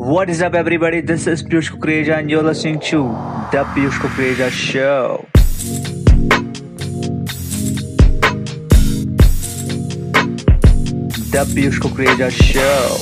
What is up, everybody? This is Piyush Kukreja, and you're listening to The Piyush Kukreja Show. The Piyush Kukreja Show.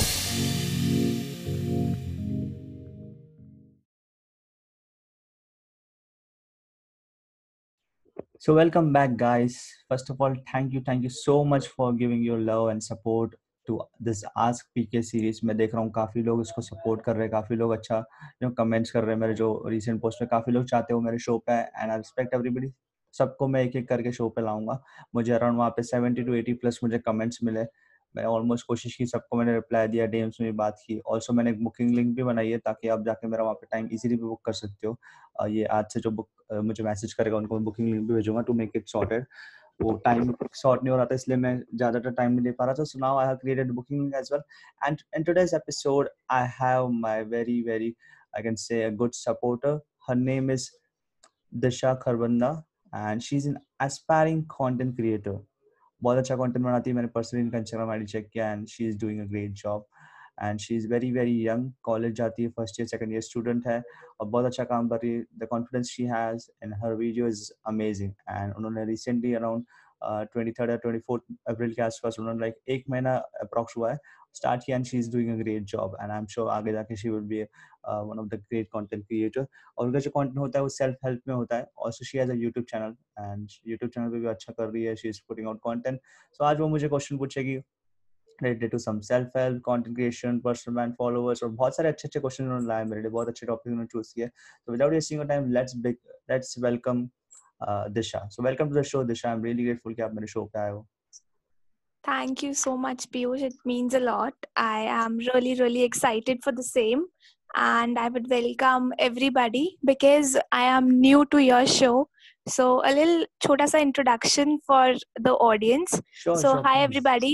So, welcome back, guys. First of all, thank you, thank you so much for giving your love and support to this ask PK series मैं देख रहा हूँ, काफ़ी लोग इसको support कर रहे हैं, काफ़ी लोग अच्छा जो कमेंट्स कर रहे हैं मेरे जो रिसेंट पोस्ट में, काफ़ी लोग चाहते हो मेरे शो पे एंड आई रिस्पेक्ट एवरीबॉडी सबको मैं एक एक करके शो पे लाऊँगा। मुझे अराउंड वहाँ पे सेवेंटी टू एटी प्लस मुझे कमेंट्स मिले। मैंने ऑलमोस्ट कोशिश की, सबको मैंने रिप्लाई दिया डेम्स में भी बात की। ऑल्सो मैंने एक बुकिंग लिंक भी बनाई है, ताकि आप जाके मेरा वहाँ पे टाइम इजीली भी बुक कर सकते हो। ये आज से जो बुक मुझे मैसेज करेगा, उनको बुकिंग लिंक भी भेजूँगा टू मेक इट सॉर्टेड वो टाइम शॉर्ट नहीं हो रहा था, इसलिए मैं ज़्यादातर टाइम नहीं दे पा रहा था। So now I have created booking as well and in today's episode I have my very very I can say a good supporter her name is Disha Kharbanda and she is an aspiring content creator बहुत अच्छा content बनाती है। मैंने personally इनका Instagram ID check किया and she is doing a great job and she is very very young college जाती है first year second year student है और बहुत अच्छा काम कर रही है. The confidence she has in her video is amazing and उन्होंने रिसेंटली अराउंड ट्वेंटी थर्ड या ट्वेंटी फोर्थ अप्रैल के आसपास उन्होंने लाइक एक महीना अप्रॉक्स हुआ है स्टार्ट किया and she is doing a great job and I am sure आगे जाके she will be one of the great content creator और उनका जो कंटेंट होता है वो सेल्फ हेल्प में होता है. Also she has a YouTube channel and YouTube channel पे भी अच्छा कर रही है. She is putting out content so आज वो मुझे क्वेश्चन पूछेगी Related to some self help content creation personal brand followers और बहुत सारे अच्छे अच्छे क्वेश्चन उन्होंने लाए मेरे लिए बहुत अच्छे टॉपिक उन्होंने चूज किए तो without wasting time let's big let's welcome Disha so welcome to the show Disha I am really grateful कि आप मेरे शो पे आए हो Thank you so much, Piyush. It means a lot. I am really, really excited for the same. And I would welcome everybody because I am new to your show. So, a little chota sa introduction for the audience. Sure, so, sure, hi, everybody.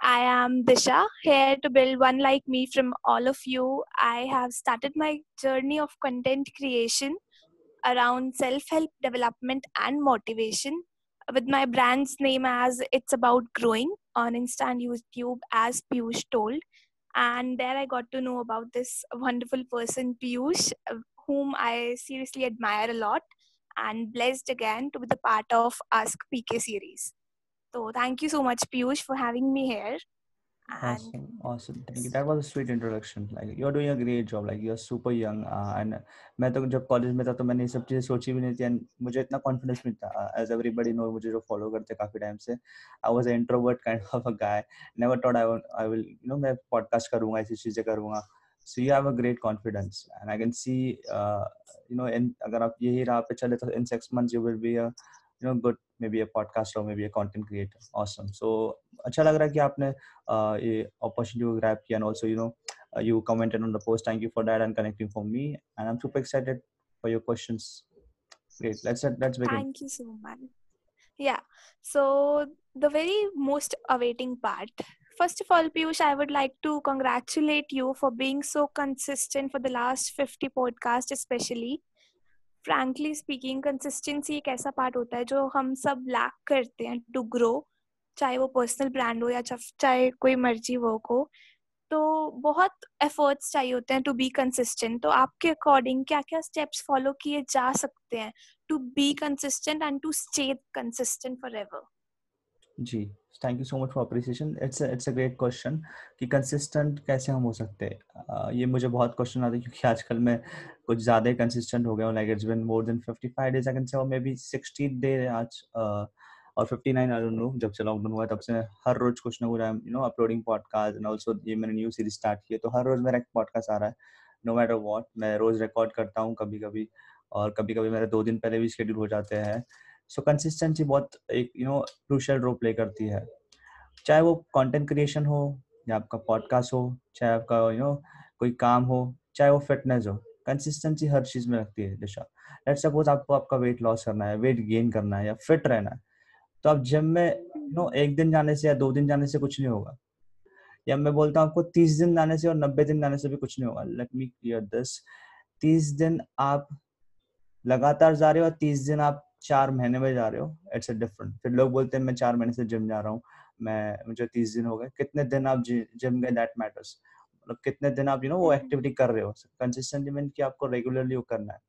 I am Disha, here to build one like me from all of you. I have started my journey of content creation around self help development and motivation with my brand's name as It's About Growing on Insta and YouTube, as Piyush told. And there I got to know about this wonderful person, Piyush, whom I seriously admire a lot and blessed again to be the part of Ask PK series. So thank you so much, Piyush, for having me here. And awesome, awesome. Thank you. That was a sweet introduction. Like you're doing a great job. Like you're super young. Uh, and मैं तो जब college में था तो मैंने ये सब चीज़ें सोची भी नहीं थी एंड मुझे इतना कॉन्फिडेंस नहीं था एज एवरीबॉडी नो मुझे जो फॉलो करते काफ़ी टाइम से I was introvert kind of a guy never thought I I will you know मैं पॉडकास्ट करूँगा ऐसी चीज़ें करूँगा so you have a great confidence and I can see you know अगर आप यही राह पे चले तो in six months you will be a you know good maybe a podcast or maybe a content creator awesome so अच्छा लग रहा है कि आपने ये opportunity को grab किया and also you know uh, you commented on the post thank you for that and connecting for me and I'm super excited for your questions great let's let's begin thank you so much yeah so the very most awaiting part first of all piyush i would like to congratulate you for being so consistent for the last 50 podcasts especially Frankly speaking consistency एक ऐसा part होता है जो हम सब lack करते हैं to grow चाहे वो पर्सनल ब्रांड हो या चाहे कोई मर्ज़ी वर्क हो। तो बहुत एफर्ट्स चाहिए होते हैं टू बी कंसिस्टेंट तो आपके अकॉर्डिंग क्या क्या स्टेप्स फॉलो किए जा सकते हैं to be consistent and to stay consistent forever ji thank you so much for appreciation it's it's a great question कि कंसिस्टेंट कैसे हम हो सकते हैं? ये मुझे बहुत क्वेश्चन आते हैं क्योंकि आजकल मैं कुछ ज़्यादा ही कंसिस्टेंट हो गया हूँ like it's been more than 55 days I can say और मे बी 60 डे आज और 59 आई डोंट नो जब से लॉकडाउन हुआ तब से हर रोज कुछ ना कुछ I you know uploading podcast and also ये मैंने न्यू सीरीज़ स्टार्ट की तो हर रोज मेरा एक पॉडकास्ट आ रहा है नो मैटर व्हाट मैं रोज रिकॉर्ड करता हूँ कभी कभी और कभी कभी मेरे दो दिन पहले भी शेड्यूल हो जाते हैं। सो कंसिस्टेंसी बहुत एक you know crucial role play करती है। चाहे वो कंटेंट क्रिएशन हो, या आपका पॉडकास्ट हो, चाहे आपका यू नो कोई काम हो, चाहे वो फिटनेस हो कंसिस्टेंसी हर चीज़ में लगती है दिशा लेट्स सपोज़ आपको आपका वेट लॉस करना है वेट गेन करना है, या फिट रहना है तो आप जिम में यू नो एक दिन जाने से या दो दिन जाने से कुछ नहीं होगा। या मैं बोलता हूँ आपको तीस दिन जाने से और नब्बे दिन जाने से भी कुछ नहीं होगा। लेट मी क्लियर दिस तीस दिन आप लगातार जा रहे हो और तीस दिन आप चार महीने में जा रहे हो इट्स अ डिफरेंट फिर लोग बोलते हैं मैं चार महीने से जिम जा रहा हूँ मैं मुझे तीस दिन हो गए। कितने दिन आप जिम गए? दैट मैटर्स मतलब कितने दिन आप यू नो वो हम्म। एक्टिविटी कर रहे हो? कंसिस्टेंटली मीन कि आपको रेगुलरली वो करना है।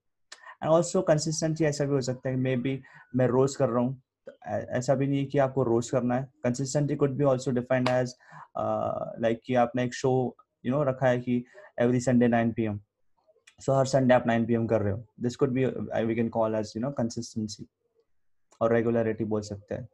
एंड ऑल्सो कंसिस्टेंटली ऐसा भी हो सकता है मे बी मैं रोज कर रहा हूँ ऐसा भी नहीं है कि आपको रोज करना है। Consistency could be also defined as like कि आपने एक शो यू नो रखा है कि every Sunday nine PM so सो हर संडे आप नाइन पी एम कर रहे हो। This could be we can call as you know consistency और रेगुलरिटी बोल सकते हैं।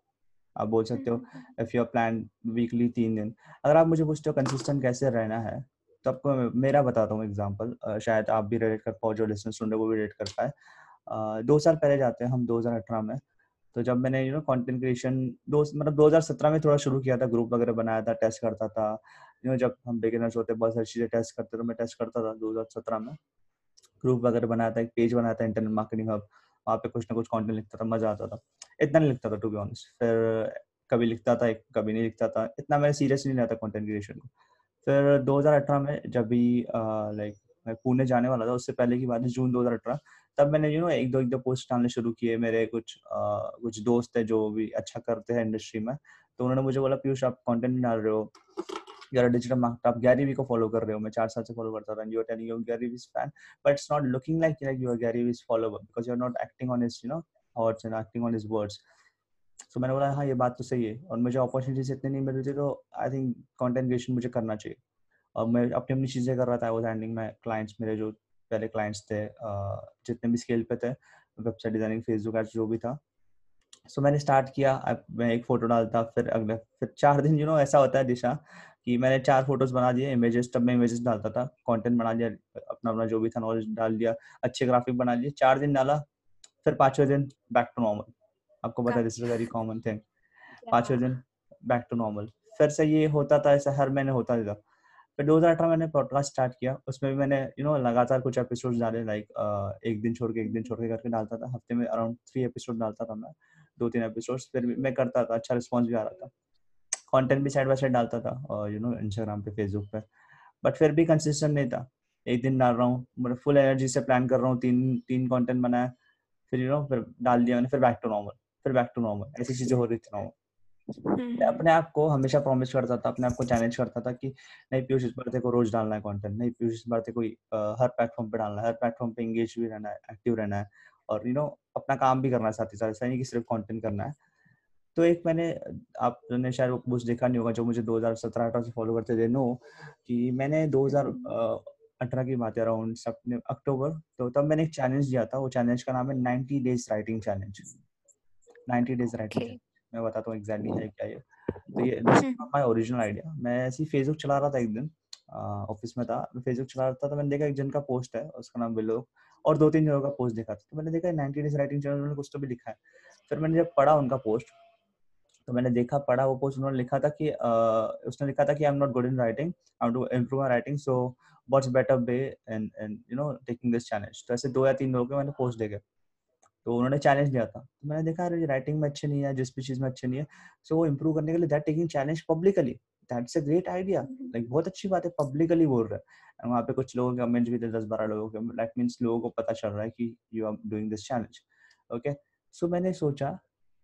आप बोल सकते हो इफ़ यू प्लान वीकली तीन दिन। अगर आप मुझे पूछते हो कंसिस्टेंट कैसे रहना है तो आपको मेरा बताता हूँ एग्ज़ाम्पल शायद आप भी रिलेट कर पाओ जो लिसनर सुन रहे वो भी रिलेट कर पाए। दो साल पहले जाते हैं हम 2018 में। तो जब मैंने यू नो कंटेंट क्रिएशन दो मतलब 2017 में थोड़ा शुरू किया था ग्रुप वगैरह बनाया था टेस्ट करता था। यू नो जब हम बिगिनर्स होते बहुत सारी चीज़ें टेस्ट करते तो मैं टेस्ट करता था 2017 में। ग्रुप वगैरह बनाया था पेज बनाया था इंटरनेट मार्केटिंग हब वहाँ पे कुछ ना कुछ कंटेंट लिखता था, मज़ा आता था। इतना नहीं लिखता था टू बी ऑनेस्ट फिर कभी लिखता था कभी नहीं लिखता था। इतना मैंने सीरियस नहीं लिया था कंटेंट क्रिएशन को। फिर 2018 में जब भी लाइक मैं पुणे जाने वाला था, उससे पहले की बात है, जून 2018 तब मैंने यू नो एक दो एक दो पोस्ट डालने शुरू किए मेरे कुछ कुछ दोस्त है जो भी अच्छा करते हैं इंडस्ट्री में। तो उन्होंने मुझे बोला, पीयूष, आप कंटेंट डाल रहे हो। यार डिजिटल मार्केट आप गैरी वी को फॉलो कर रहे हो। मैं चार साल से फॉलो करता था you are telling you Gary Vee's fan but it's not looking like like you are Gary Vee's follower because you are not acting on his you know thoughts and acting on his words so मैंने बोला हाँ ये बात तो सही है, और मुझे अपॉर्चुनिटीज़ इतनी नहीं मिल रही थी तो आई थिंक कंटेंट क्रिएशन मुझे करना चाहिए। और मैं अपनी अपनी चीज़ें कर रहा था। I was handling my clients मेरे जो पहले क्लाइंट्स थे जितने भी स्केल पे थे वेबसाइट डिज़ाइनिंग फेसबुक एड्स जो भी था सो मैंने स्टार्ट किया मैं एक फ़ोटो डालता फिर अगले फिर चार दिन यू नो ऐसा होता है दिशा कि मैंने चार फ़ोटोज़ बना दिए इमेजेस तब मैं इमेजेस डालता था कंटेंट बना लिया अपना अपना जो भी था नॉलेज डाल दिया अच्छे ग्राफिक बना लिए चार दिन डाला फिर पाँचवें दिन बैक टू नॉर्मल आपको पता है this is very common thing पाँचवें दिन बैक टू नॉर्मल फिर से ये होता था ऐसा हर महीने होता था। फिर 2018 मैंने पॉडकास्ट स्टार्ट किया उसमें भी मैंने यू नो लगातार कुछ एपिसोड डाले लाइक एक दिन छोड़ के एक दिन छोड़ के करके डालता था हफ़्ते में अराउंड थ्री एपिसोड डालता था मैं। दो तीन एपिसोड फिर मैं करता था अच्छा रिस्पॉन्स भी आ रहा था। कंटेंट भी साइड बाय साइड डालता था और यू नो इंस्टाग्राम पे फेसबुक पे। बट फिर भी कंसिस्टेंट नहीं था। एक दिन डाल रहा हूँ मतलब फुल एनर्जी से प्लान कर रहा हूँ तीन तीन कंटेंट बनाया। फिर यू नो फिर डाल दिया मैंने फिर बैक टू नॉर्मल फिर बैक टू नॉर्मल ऐसी चीज़ें हो रही थी नॉर्मल मैं अपने आप को हमेशा प्रॉमिस करता था अपने आप को चैलेंज करता था कि नहीं पीयूष इस बार को रोज डालना है कंटेंट नहीं पीयूष इस बार कोई हर प्लेटफॉर्म पे डालना है हर प्लेटफॉर्म पे एंगेज भी रहना है एक्टिव रहना है। और यू नो अपना काम भी करना है साथ ही साथ ऐसा नहीं कि सिर्फ़ कंटेंट करना है। तो एक मैंने आपने शायद वो पोस्ट देखा नहीं होगा जो मुझे 2017-18 से फॉलो करते थे नो कि मैंने 2018 की बात अराउंड सब अक्टूबर तो तब मैंने एक चैलेंज दिया था वो चैलेंज का नाम है 90 days writing challenge 90 days writing मैं बताता हूँ एग्जैक्टली है क्या ये। तो ये माय ओरिजिनल आइडिया मैं ऐसे ही फेसबुक चला रहा था एक दिन ऑफ़िस में था फेसबुक चला रहा था तो मैंने देखा एक जन का पोस्ट है उसका नाम बिलो और दो तीन जनों का पोस्ट देखा था। तो मैंने देखा नाइनटी डेज़ राइटिंग चैनल उन्होंने कुछ तो भी लिखा है। फिर मैंने जब पढ़ा उनका पोस्ट तो मैंने देखा पढ़ा वो पोस्ट उन्होंने लिखा था कि uh, उसने लिखा था कि I am not good in writing I to improve my writing so what's better way and and you know taking this challenge तो ऐसे दो या तीन लोगों के मैंने पोस्ट देखे। तो उन्होंने चैलेंज दिया था। तो मैंने देखा अरे राइटिंग में अच्छे नहीं है जिस भी चीज़ में अच्छे नहीं है। सो so, वो इम्प्रूव करने के लिए that taking challenge publicly that's a great idea like बहुत अच्छी बात है पब्लिकली बोल रहा है। वहाँ पे कुछ लोगों के कमेंट्स भी थे दस बारह लोगों के दैट मीन्स लोगों को पता चल रहा है कि you are doing this challenge okay so मैंने सोचा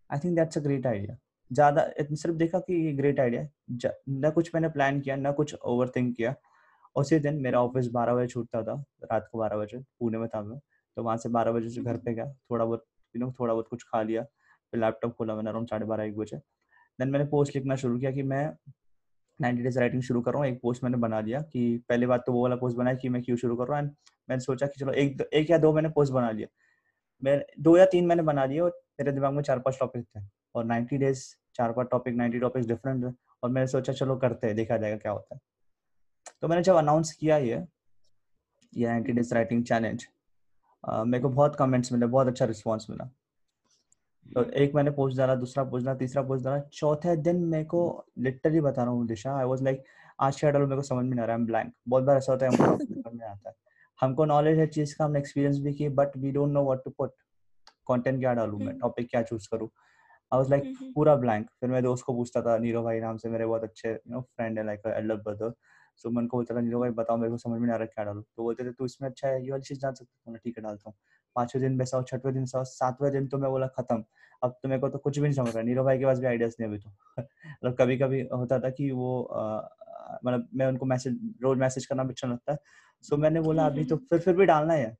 I think that's a great idea ज़्यादा सिर्फ़ देखा कि ये ग्रेट आइडिया न कुछ मैंने प्लान किया ना कुछ ओवर थिंक किया। उसी दिन मेरा ऑफ़िस बारह बजे छूटता था रात को बारह बजे पुणे में था मैं। तो वहाँ से बारह बजे से घर पे गया थोड़ा बहुत यू नो थोड़ा बहुत कुछ खा लिया। फिर लैपटॉप खोला मैंने अराउंड साढ़े बारह एक बजे। देन मैंने पोस्ट लिखना शुरू किया कि मैं नाइनटी डेज़ राइटिंग शुरू कर रहा हूँ, एक पोस्ट मैंने बना लिया कि पहली बात तो वो वाला पोस्ट बनाया कि मैं क्यों शुरू कर रहा हूँ एंड मैंने सोचा कि चलो एक एक या दो मैंने पोस्ट बना लिया। मैं, दो या तीन मैंने बना लिए और मेरे दिमाग में चार पाँच टॉपिक थे और नाइन्टी डेज़ चार पाँच टॉपिक नाइन्टी टॉपिक डिफरेंट और मैंने सोचा चलो करते हैं, देखा जाएगा क्या होता है। तो मैंने जब अनाउंस किया ये ये नाइनटी डेज़ राइटिंग चैलेंज मेरे को बहुत कमेंट्स मिले, बहुत अच्छा रिस्पॉन्स मिला। तो एक मैंने पोस्ट डाला दूसरा पोस्ट डाला तीसरा पोस्ट डाला। चौथे दिन मेरे को लिटरली बता रहा हूँ दिशा आई वाज लाइक आज क्या डालू मेरे को समझ में नहीं आ रहा है ब्लैंक बहुत बार ऐसा होता है हमको समझ में आता है। हमको नॉलेज है चीज़ का हमने एक्सपीरियंस भी की but we don't know what to put content क्या डालूं मैं टॉपिक क्या चूज़ करूँ। आई वाज लाइक पूरा ब्लैंक फिर मैं दोस्त को पूछता था नीरो भाई नाम से मेरे बहुत अच्छे यू नो फ्रेंड है लाइक एल्डर ब्रदर सो मैं उनको बोलता था नीरो भाई, बताओ मेरे को समझ में नहीं आ रहा क्या डालूं? तो बोलते थे, तू इसमें अच्छा है, ये वाली चीज़ डाल सकता हूँ? ठीक है, डालता हूँ। पाँचवें दिन वैसा छठवें दिन सौ, सातवें दिन तो मैं बोला, खत्म। अब तो मेरे को तो कुछ भी नहीं समझ रहा। नीरो भाई के पास भी आइडियाज़ नहीं अभी तो। मतलब कभी कभी होता था कि वो मतलब मैं उनको मैसेज रोज मैसेज करना भी अच्छा लगता। है सो मैंने बोला, अभी तो फिर फिर भी डालना है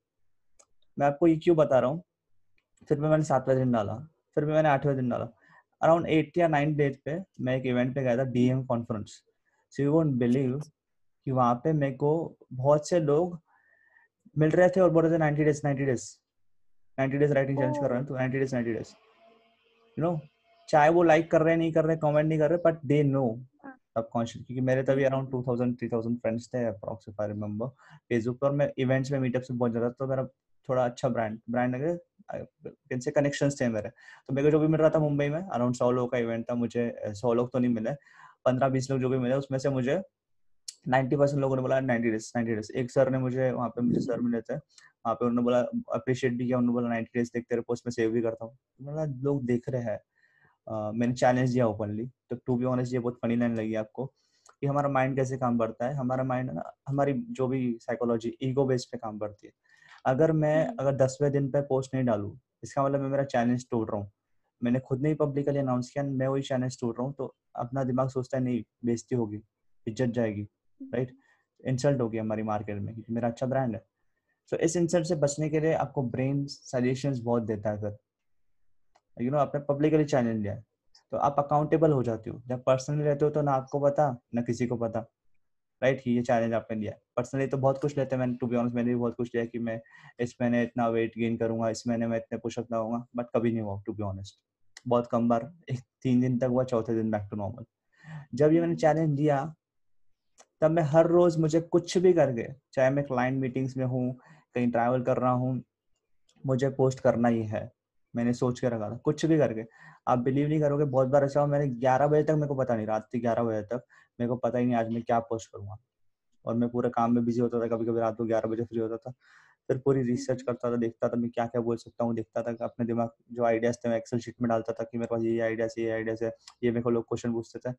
मैं आपको ये क्यों बता रहा हूँ? फिर भी मैंने सातवें दिन डाला, फिर भी मैंने आठवें दिन डाला। अराउंड एट या नाइन डेज़ पे मैं एक इवेंट पे गया था DM conference so you won't believe कि वहाँ पे मेरे को बहुत से लोग मिल रहे थे और बोल रहे थे ninety days ninety days ninety days writing challenge कर रहे हैं तो ninety days ninety days you know चाहे वो लाइक कर रहे, नहीं कर रहे कमेंट नहीं कर रहे बट दे नो सबकॉन्शियस क्योंकि मेरे तभी around two thousand three thousand friends थे approx if I remember Facebook पर मैं इवेंट्स में मीटअप्स में बहुत ज़्यादा तो मेरा थोड़ा अच्छा brand brand can say connections थे मेरे। तो मेरे को जो भी मिल रहा था मुंबई में अराउंड सौ लोग का इवेंट था, मुझे, सौ लोग तो नहीं मिले, पंद्रह, बीस लोग जो भी मिले, उसमें से मुझे नाइन्टी परसेंट लोगों ने बोला नाइन्टी डेज़ नाइन्टी डेज़। एक सर ने मुझे वहाँ पे मुझे सर मिले थे वहाँ पे उन्होंने बोला अप्रिशिएट भी किया उन्होंने बोला नाइन्टी डेज़ देखते रहे पोस्ट में सेव भी करता हूँ। बोला लोग देख रहे हैं। मैंने चैलेंज दिया ओपनली तो टू बी ऑनेस्ट ये बहुत फनी लाइन लगी आपको कि हमारा माइंड कैसे काम करता है। हमारा माइंड ना हमारी जो भी साइकोलॉजी ईगो बेस पे काम करती है। अगर मैं अगर दसवें दिन पे पोस्ट नहीं डालू इसका मतलब मैं मेरा चैलेंज तोड़ रहा हूँ। मैंने खुद ने ही पब्लिकली अनाउंस किया मैं वही चैलेंज तोड़ रहा हूँ तो अपना दिमाग सोचता है नहीं बेजती होगी इज़्ज़त जाएगी। राइट इंसल्ट होगी हमारी मार्केट में, क्योंकि मेरा अच्छा ब्रांड है। सो इस इंसल्ट से बचने के लिए आपको ब्रेन सजेशंस बहुत देता है फिर यू नो आपने पब्लिकली चैलेंज लिया तो आप अकाउंटेबल हो जाते हो। जब पर्सनली रहते हो तो ना आपको पता, ना किसी को पता। Right right? ये चैलेंज आपने लिया। पर्सनली तो बहुत कुछ लेते हैं। टू बी ऑनेस्ट मैंने भी बहुत कुछ लिया कि मैं, इस महीने इतना वेट गेन करूँगा, इस महीने में इतने पुशअप लगाऊँगा बट कभी नहीं हुआ टू बी ऑनेस्ट बहुत कम बार, एक तीन दिन तक हुआ, चौथे दिन बैक टू नॉर्मल जब ये मैंने चैलेंज लिया तब मैं हर रोज मुझे कुछ भी करके, चाहे मैं क्लाइंट मीटिंग्स में हूँ, कहीं ट्रैवल कर रहा हूँ, मुझे पोस्ट करना ही है। मैंने सोच के रखा था, कुछ भी करके। आप बिलीव नहीं करोगे, बहुत बार ऐसा हो मैंने ग्यारह बजे तक, मेरे को पता नहीं, रात के ग्यारह बजे तक, मेरे को पता ही नहीं आज मैं क्या पोस्ट करूँगा। और मैं पूरे काम में बिज़ी होता था कभी कभी रात को ग्यारह बजे फ्री होता था। फिर पूरी रिसर्च करता था, देखता था मैं क्या क्या बोल सकता हूँ, देखता था अपने दिमाग, जो आइडियाज़ थे, मैं एक्सेल शीट में डालता था कि मेरे पास ये आइडियाज़ ये आइडियाज़ है, ये मेरे को लोग क्वेश्चन पूछते थे।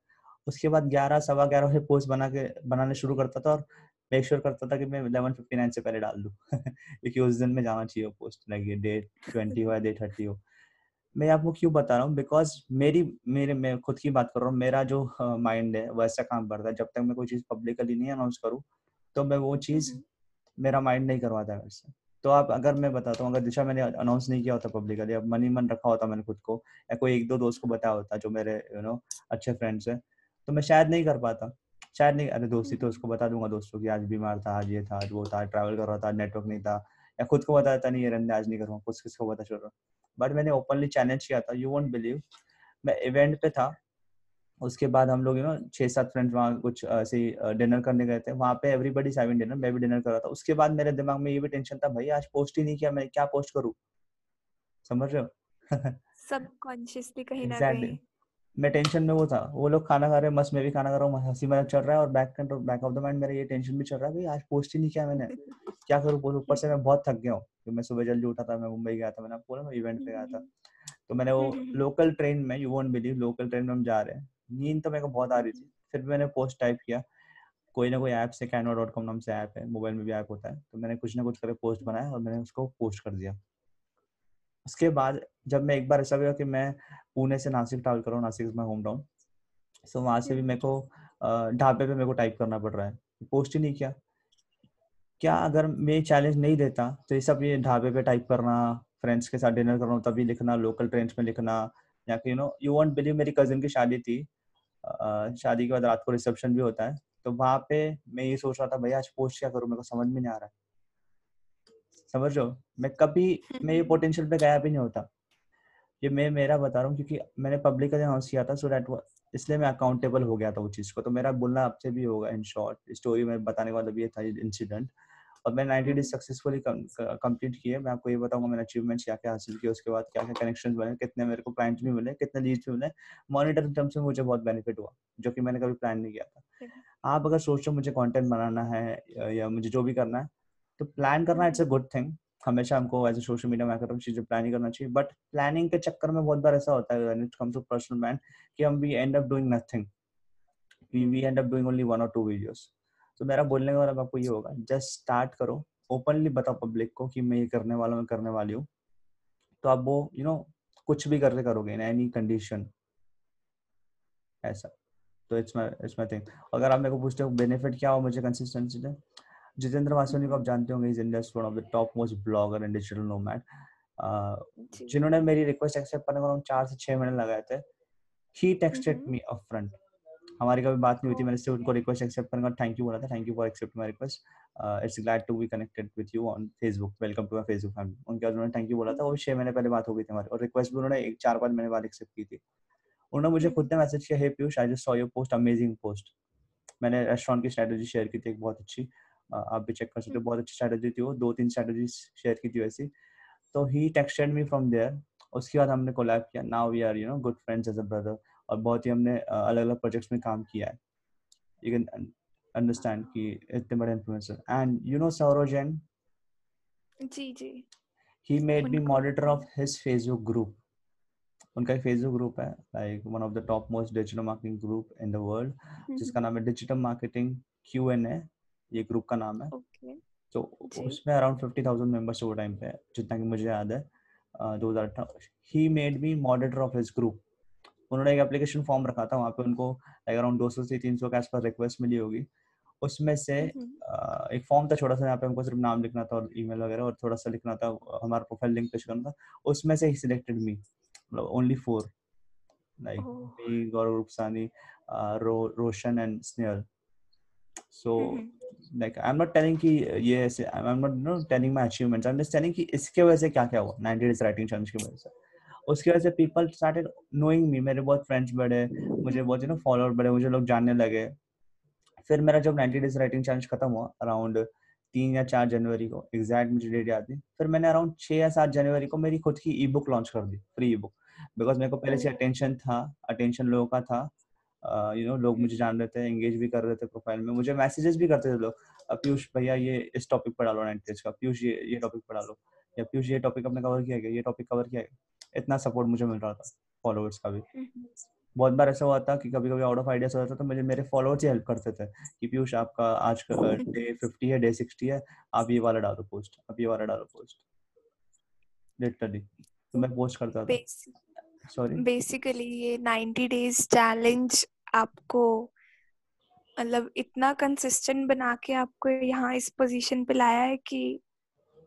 उसके बाद ग्यारह सवा ग्यारह बजे पोस्ट बना के बनाने शुरू करता था और मेक श्योर करता था कि मैं इलेवन फिफ्टी नाइन से पहले डाल दूँ। क्योंकि उस दिन में जाना चाहिए पोस्ट लाइक डे ट्वेंटी हो या डे थर्टी हो। मैं आपको क्यों बता रहा हूँ? बिकॉज़ मेरी मेरे मैं खुद की बात कर रहा हूँ। मेरा जो माइंड है वैसा काम करता है। जब तक मैं कोई चीज़ पब्लिकली नहीं अनाउंस करूँ तो मैं वो चीज़ मेरा माइंड नहीं करवाता वैसे तो आप अगर मैं बताता हूँ अगर दिशा मैंने अनाउंस नहीं किया होता पब्लिकली अब मनी मन रखा होता मैंने खुद को या कोई एक दो दोस्त को बताया होता जो मेरे यू नो अच्छे फ्रेंड्स हैं तो मैं शायद नहीं कर पाता। शायद नहीं अरे दोस्ती तो उसको बता दूँगा दोस्तों की आज बीमार था आज ये था आज वो था ट्रैवल कर रहा था नेटवर्क नहीं था या खुद को बताया था नहीं ये रंदे आज नहीं करूँगा कुछ किसको पता चल रहा बट मैंने ओपनली चैलेंज किया था यू वोंट बिलीव मैं इवेंट पे था उसके बाद हम लोग यू नो छह सात फ्रेंड्स वहाँ कुछ ऐसे डिनर करने गए थे वहाँ पे एवरीबडी सेवन डिनर मैं भी डिनर कर रहा था। उसके बाद मेरे दिमाग में ये भी टेंशन था भाई आज पोस्ट ही नहीं किया मैं क्या पोस्ट करूँ? समझ रहे हो? सबकॉन्शियसली कहीं ना कहीं। मैं टेंशन में वो था। वो लोग खाना खा रहे हैं मस्त मैं भी खाना खा रहा हूँ हँसी मज़ाक चल रहा है और back back of the mind मेरा ये टेंशन भी चल रहा है भाई आज पोस्ट ही नहीं किया मैंने। क्या करूँ ऊपर से मैं बहुत थक गया हूँ। तो मैं सुबह जल्दी उठा था मैं मुंबई गया था मैंने बोला मैं इवेंट पे गया था। तो मैंने वो लोकल ट्रेन में you won't believe local train में हम जा रहे हैं। नींद तो मेरे को बहुत आ रही थी। फिर भी मैंने पोस्ट टाइप किया। कोई ना कोई ऐप से कैनवा डॉट कॉम नाम से ऐप है मोबाइल में भी ऐप होता है। तो मैंने कुछ ना कुछ करके पोस्ट बनाया और मैंने उसको पोस्ट कर दिया। उसके बाद जब मैं एक बार ऐसा हुआ कि मैं पुणे से नासिक ट्रैवल कर रहा हूँ, Nashik my home town so वहाँ से भी मेरे को ढाबे पे मेरे को टाइप करना पड़ रहा है। पोस्ट ही नहीं किया। क्या अगर मैं चैलेंज नहीं देता तो ये सब ये ढाबे पे टाइप करना फ्रेंड्स के साथ डिनर करना, तभी लिखना लोकल ट्रेन में लिखना, या कि you know you won't believe मेरी कजिन की शादी थी। शादी के बाद रात को रिसेप्शन भी होता है। तो वहाँ पे मैं ये सोच रहा था, भैया, आज पोस्ट क्या करूँ? मेरे को समझ में नहीं आ रहा है। समझ रहे हो? मैं कभी मैं ये पोटेंशियल पे गया भी नहीं होता। ये मैं मेरा बता रहा हूँ क्योंकि मैंने पब्लिक अनाउंस किया था सो दैट इसलिए मैं अकाउंटेबल हो गया था उस चीज़ को। तो मेरा बोलना आपसे भी होगा इन शॉर्ट स्टोरी में बताने का मतलब ये था इंसिडेंट और मैं नाइनटी डेज़ सक्सेसफुली कंप्लीट किए। मैं आपको ये बताऊँगा मैंने अचीवमेंट्स क्या क्या हासिल किए उसके बाद क्या क्या कनेक्शन बने कितने मेरे को क्लाइंट्स भी मिले कितने लीड्स भी मिले। मॉनिटर टर्म्स में मुझे बहुत बेनिफिट हुआ जो कि मैंने कभी प्लान नहीं किया था। आप अगर सोचो मुझे कॉन्टेंट बनाना है या मुझे जो भी करना है तो प्लान करना इट्स अ गुड थिंग हमेशा हमको as a social media maker चीज़ें प्लान ही करना चाहिए बट प्लानिंग के चक्कर में बहुत बार ऐसा होता है when it comes to personal brand कि हम we end up doing nothing we we end up doing only one और टू वीडियोस तो मेरा बोलने का मतलब आपको ये होगा जस्ट स्टार्ट करो. ओपनली बताओ पब्लिक को कि मैं ये करने वाला हूँ करने वाली हूँ. तो आप वो यू you नो know, कुछ भी करके करोगे इन एनी कंडीशन ऐसा. तो it's my it's my thing अगर आप मेरे को पूछते हो बेनिफिट क्या हो मुझे कंसिस्टेंसी जितेंद्र वासवानी को आप जानते होंगे is India's one of the top most blogger and digital nomad जिन्होंने मेरी रिक्वेस्ट एक्सेप्ट करने में चार से छह महीने लगाए थे। He texted me up front हमारी कभी बात नहीं हुई थी मैंने सिर्फ़ उनको रिक्वेस्ट एक्सेप्ट करने का थैंक यू बोला था। Thank you for accept my request it's glad to be connected with you on Facebook welcome to my Facebook family उनके बाद उन्होंने थैंक यू बोला था। वो छह महीने पहले बात हो गई थी हमारी। और रिक्वेस्ट भी उन्होंने एक चार पाँच महीने बाद एक्सेप्ट की थी। उन्होंने मुझे खुद ने मैसेज किया hey Piyush I just saw your post amazing post मैंने रेस्टोरेंट की स्ट्रेटजी शेयर की थी एक बहुत अच्छी। आप भी चेक कर सकते हो। बहुत अच्छी स्ट्रेटजी थी वो दो तीन स्ट्रेटजी शेयर की थी वैसी। तो he texted me from there उसके बाद हमने कोलैब किया। Now we are you know good friends as a brother और बहुत ही हमने अलग अलग प्रोजेक्ट्स में काम किया है। यू कैन अंडरस्टैंड कि इतने बड़े influencer and you know Saurav Jain ji ji. He made me monitor of his Facebook group उनका एक फेसबुक ग्रुप है। Like one of the top most digital marketing group in the world जिसका नाम है digital marketing Q N A ये group का नाम है। okay. तो उसमें अराउंड फिफ्टी थाउज़ेंड मेंबर्स वो टाइम पे जितना कि मुझे याद है दो हज़ार अठारह he made me moderator of his group उन्होंने एक एप्लीकेशन फॉर्म रखा था वहाँ पे उनको लाइक अराउंड दो सौ से तीन सौ के आसपास रिक्वेस्ट मिली होगी। उसमें से एक फॉर्म था छोटा सा यहाँ पे हमको सिर्फ़ नाम लिखना था और ईमेल वगैरह और थोड़ा सा लिखना था हमारा प्रोफ़ाइल लिंक पेश करना था। उसमें से ही सिलेक्टेड मी मतलब only four like me Gaurav Rupsani Roshan and Snehal so like i'm not telling कि ये ऐसे i'm not you know telling my achievements. I'm just telling कि इसके वजह से क्या क्या हुआ? 90 days writing challenge की वजह से। उसकी वजह से पीपल स्टार्टेड नोइंग मी मेरे बहुत फ्रेंड्स बढ़े मुझे बहुत यू नो फॉलोअर बढ़े मुझे लोग जानने लगे। फिर मेरा जब 90 डेज़ राइटिंग चैलेंज खत्म हुआ अराउंड तीन या चार जनवरी को एग्जैक्ट मुझे डेट याद नहीं। फिर मैंने अराउंड छह या सात जनवरी को मेरी खुद की ई बुक लॉन्च कर दी फ्री ई बुक बिकॉज़ मेरे को पहले से अटेंशन था अटेंशन लोगों का था। यू नो लोग मुझे जान रहे थे एंगेज भी कर रहे थे प्रोफ़ाइल में मुझे मैसेजेस भी करते थे लोग। पीयूष भैया ये इस टॉपिक पर डालो नाइन्टी का। पीयूष ये ये टॉपिक पर डालो। या पीयूष ये टॉपिक अपने कवर किया गया ये टॉपिक कवर किया गया इतना सपोर्ट मुझे मिल रहा था फॉलोअर्स का भी। बहुत बार ऐसा हुआ था कि कभी कभी आउट ऑफ़ आइडियाज़ होता था तो मुझे मेरे फॉलोअर्स ही हेल्प करते थे कि पीयूष आपका आज का डे फिफ्टी है डे सिक्सटी है आप ये वाला डालो पोस्ट आप ये वाला डालो पोस्ट लिटरली तो मैं पोस्ट करता था। सॉरी बेसिकली ये 90 डेज़ चैलेंज आपको मतलब इतना कंसिस्टेंट बना के आपको यहाँ इस पोजीशन पे लाया है कि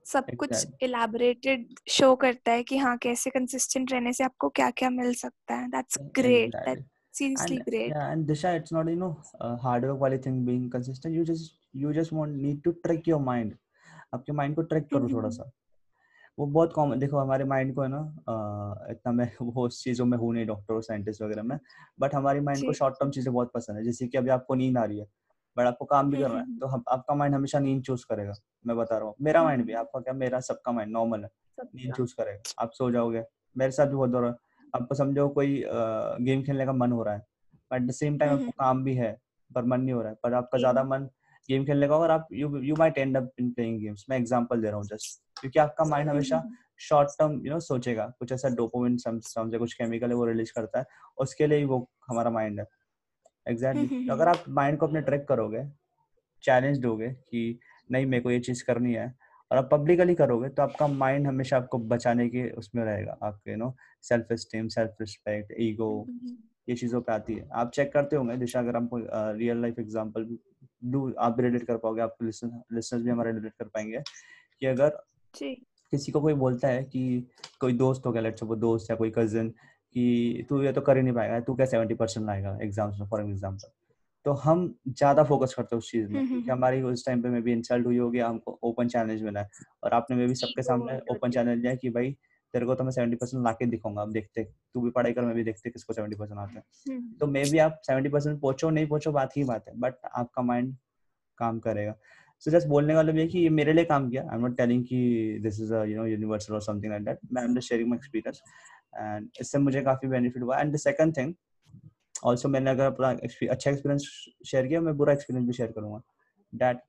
सब कुछ इलाबरेटेड शो करता है कि हाँ कैसे कंसिस्टेंट रहने से आपको क्या क्या मिल सकता है। दैट्स ग्रेट आपके माइंड को ट्रिक करो mm-hmm. थोड़ा सा। वो बहुत कॉमन देखो हमारे माइंड को है ना इतना मैं वो चीज़ों में हूँ नहीं डॉक्टर साइंटिस्ट वगैरह में बट हमारी माइंड को शॉर्ट टर्म चीज़ें बहुत पसंद है जैसे कि अभी आपको नींद आ रही है बट आपको काम भी करना है तो हम आपका माइंड हमेशा नींद चूज़ करेगा मैं बता रहा हूँ। मेरा माइंड भी आपका क्या मेरा सबका माइंड नॉर्मल है नींद चूज़ करेगा आप सो जाओगे मेरे साथ भी बहुत हो रहा है आपको समझो कोई गेम खेलने का मन हो रहा है बट द सेम टाइम आपको काम भी है पर मन नहीं हो रहा है पर आपका ज़्यादा मन गेम खेलने का और आप you you might end up in playing games मैं एग्जांपल दे रहा हूँ जस्ट क्योंकि आपका माइंड हमेशा शॉर्ट टर्म यू नो सोचेगा। कुछ ऐसा डोपामिन समझे कुछ केमिकल है वो रिलीज़ करता है। उसके लिए ही वो हमारा माइंड है। Exactly exactly. तो अगर आप माइंड को अपने ट्रैक करोगे चैलेंज दोगे कि नहीं मेरे को ये चीज़ करनी है और आप पब्लिकली करोगे तो आपका माइंड हमेशा आपको बचाने के उसमें रहेगा। आपके you know self esteem self respect ego ये चीज़ों पे आती है। आप चेक करते होंगे दिशा अगर हमको रियल लाइफ एग्जांपल डू आप भी रिलेट कर पाओगे आपके लिसनर्स भी हमारे रिलेट कर पाएँगे कि अगर किसी को कोई बोलता है कि कोई दोस्त हो गया लेट्स वो दोस्त या कोई कजिन कि तू ये तो कर ही नहीं पाएगा तू क्या सेवेंटी परसेंट लाएगा एग्ज़ाम्स में फॉर एग्ज़ाम्पल तो हम ज़्यादा फोकस करते हैं उस चीज़ में क्योंकि हमारी उस टाइम पे मे भी इंसल्ट हुई होगी हमको ओपन चैलेंज मिला है। और आपने मे भी सबके सामने ओपन चैलेंज दिया कि भाई तेरे को तो मैं सेवेंटी परसेंट ला के दिखाऊँगा अब देखते तू भी पढ़ाई कर मैं भी देखते किसको सेवेंटी परसेंट आता है। तो मे भी आप सेवेंटी परसेंट पहुंचो नहीं पहुंचो बात ही बात है बट आपका माइंड काम करेगा। सो जस्ट बोलने वाला भी है कि ये मेरे लिए काम किया। आई एम नॉट टेलिंग कि this is you know universal और समथिंग लाइक दैट मैं I am just sharing my experience and इससे मुझे काफ़ी बेनिफिट हुआ। And the second thing also मैंने अगर अपना अच्छा एक्सपीरियंस शेयर किया मैं बुरा एक्सपीरियंस भी शेयर करूँगा। दैट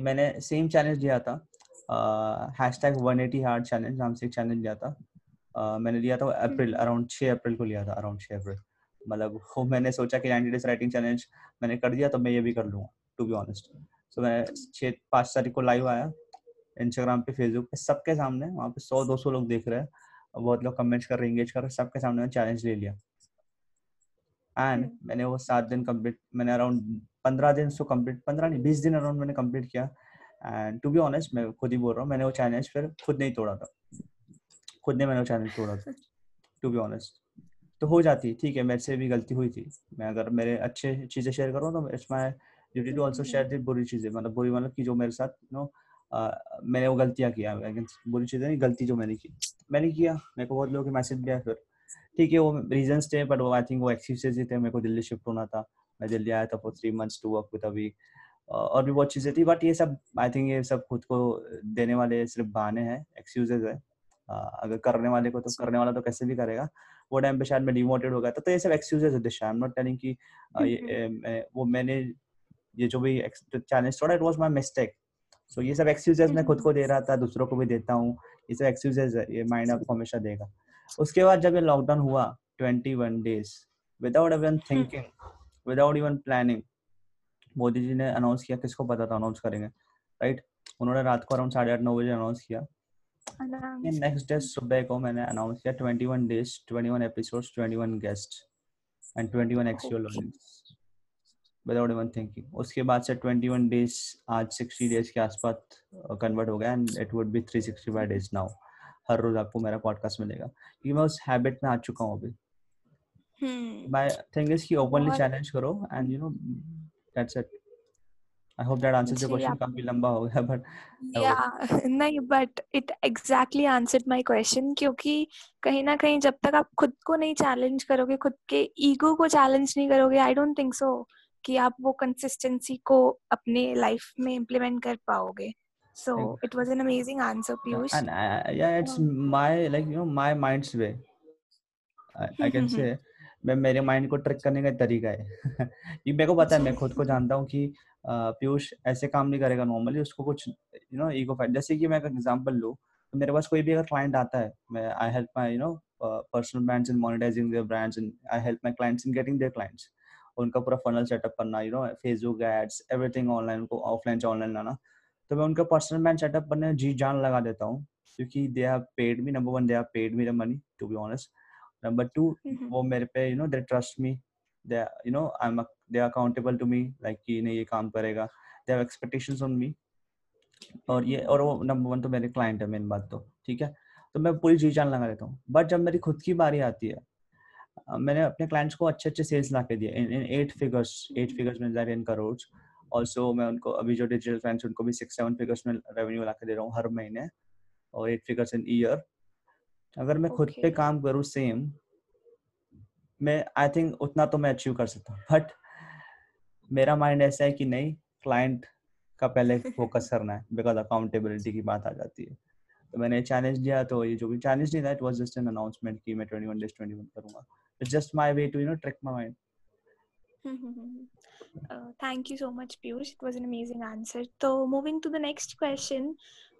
मैंने सेम चैलेंज लिया था hashtag one eighty hard challenge नाम से एक चैलेंज लिया था। uh, मैंने लिया था अप्रैल अराउंड छः अप्रैल को लिया था अराउंड छः अप्रैल। मतलब वो मैंने सोचा कि नाइनटी डेज़ राइटिंग चैलेंज मैंने कर दिया तो मैं ये भी कर लूँगा टू बी ऑनेस्ट सो मैं छः पाँच तारीख को लाइव आया इंस्टाग्राम पे फेसबुक पे सबके सामने वहाँ पे सौ दो सौ लोग देख रहे हैं बहुत लोग कमेंट्स कर रहे हैं इंगेज कर रहे हैं सबके सामने मैं चैलेंज ले लिया। And hmm. मैंने वो सात दिन कंप्लीट मैंने अराउंड पंद्रह दिन उसको कंप्लीट पंद्रह नहीं बीस दिन अराउंड मैंने कंप्लीट किया। एंड टू बी ऑनेस्ट मैं खुद ही बोल रहा हूँ, मैंने वो चैलेंज फिर खुद नहीं तोड़ा था। खुद ने मैंने वो चैलेंज तोड़ा था टू बी ऑनेस्ट तो हो जाती ठीक है, मेरे से भी गलती हुई थी। मैं अगर मेरे अच्छे चीज़ें शेयर करूँ तो it's my duty to also share the बुरी चीज़ें मतलब बुरी मतलब कि जो मेरे साथ नो मैंने वो गलतियाँ किया बुरी चीज़ें नहीं, गलती जो मैंने की। मैंने किया, मेरे को बहुत लोगों के मैसेज दिया फिर। ठीक है, वो रीजन थे बट वो आई थिंक वो एक्सक्यूजेज ही थे, मेरे को दिल्ली शिफ्ट होना था। मैं दिल्ली आया था for three months to work with अभी। और भी बहुत चीज़ें थी बट ये सब आई थिंक ये सब खुद को देने वाले सिर्फ़ बहाने हैं एक्सक्यूजेज है। अगर करने वाले को तो करने वाला तो कैसे भी करेगा। वो टाइम पे शायद मैं डिमोटेड हो गया था तो ये सब एक्सक्यूजेज है Disha. I am not telling कि वो मैंने ये जो भी चैलेंज थोड़ा it was my mistake so ये सब एक्सक्यूजेज मैं खुद को दे रहा था दूसरों को भी देता हूँ। ये सब एक्सक्यूजेज है ये माइंड आपको हमेशा देगा। उसके बाद जब ये लॉकडाउन हुआ 21 days without even thinking without even planning Modi ji ने अनाउंस किया किसको पता था अनाउंस करेंगे राइट उन्होंने रात को अराउंड साढ़े आठ नौ बजे अनाउंस किया। नेक्स्ट डे सुबह को मैंने अनाउंस किया 21 days 21 episodes 21 guest and 21 actual learnings without even thinking उसके बाद से 21 डेज़ आज 60 डेज़ के आसपास कन्वर्ट हो गया and it would be 365 days now हर रोज आपको मेरा पॉडकास्ट मिलेगा। क्योंकि मैं उस हैबिट में आ चुका हूँ अभी। माय थिंग इज़ कि ओपनली चैलेंज करो and you know that's it I hope that answers your question काफ़ी लंबा हो गया बट या नहीं but it exactly answered my question क्योंकि कहीं ना कहीं जब तक आप खुद को नहीं चैलेंज करोगे खुद के ईगो को चैलेंज नहीं करोगे आई डोंट थिंक सो कि आप वो कंसिस्टेंसी को अपने लाइफ में इम्प्लीमेंट कर पाओगे। So it was an amazing answer piyush. and uh, yeah it's my like you know my mind's way. I, I can say मैं, मेरे माइंड को ट्रिक करने का तरीका है। ये मेरे को पता है, मैं खुद को जानता हूँ कि पीयूष ऐसे काम नहीं करेगा नॉर्मली उसको कुछ यू नो ईगो फाइट जैसे कि मैं एक एग्जांपल लूँ तो मेरे पास कोई भी अगर क्लाइंट आता है, मैं I help my you know personal brands in monetizing their brands and I help my clients in getting their clients उनका पूरा फनल सेटअप करना you know Facebook ads everything online उनको ऑफलाइन से ऑनलाइन लाना। तो मैं उनका पर्सनल ब्रांड सेटअप करने जी जान लगा देता हूँ, क्योंकि they have paid me number one they have paid me the money to be honest number two वो मेरे पे you know they trust me they you know I am they are accountable to me like कि नहीं ये काम करेगा। They have expectations on me और ये और वो नंबर वन तो मेरे क्लाइंट है मेन बात तो ठीक है? तो मैं पूरी जी जान लगा देता हूँ। बट जब मेरी खुद की बारी आती है मैंने अपने क्लाइंट्स को अच्छे अच्छे सेल्स ला के दिए। In eight figures eight figures में इन करोड़ ऑल्सो मैं उनको अभी जो डिजिटल फ्रेंड्स उनको भी सिक्स सेवन फिगर्स में रेवेन्यू ला के दे रहा हूँ हर महीने। और एट फिगर्स इन ईयर अगर मैं खुद पे काम करूँ सेम मैं आई थिंक उतना तो मैं अचीव कर सकता हूँ। बट मेरा माइंड ऐसा है कि नहीं क्लाइंट का पहले फोकस करना है बिकॉज़ अकाउंटेबिलिटी की बात आ जाती है। तो मैंने चैलेंज दिया तो ये जो भी चैलेंज नहीं था it was just an announcement कि मैं 21 डेज़ 21 करूँगा। It's just my way to you know trick my mind Uh, thank you so much, Piyush. It was an amazing answer. So, moving to the next question,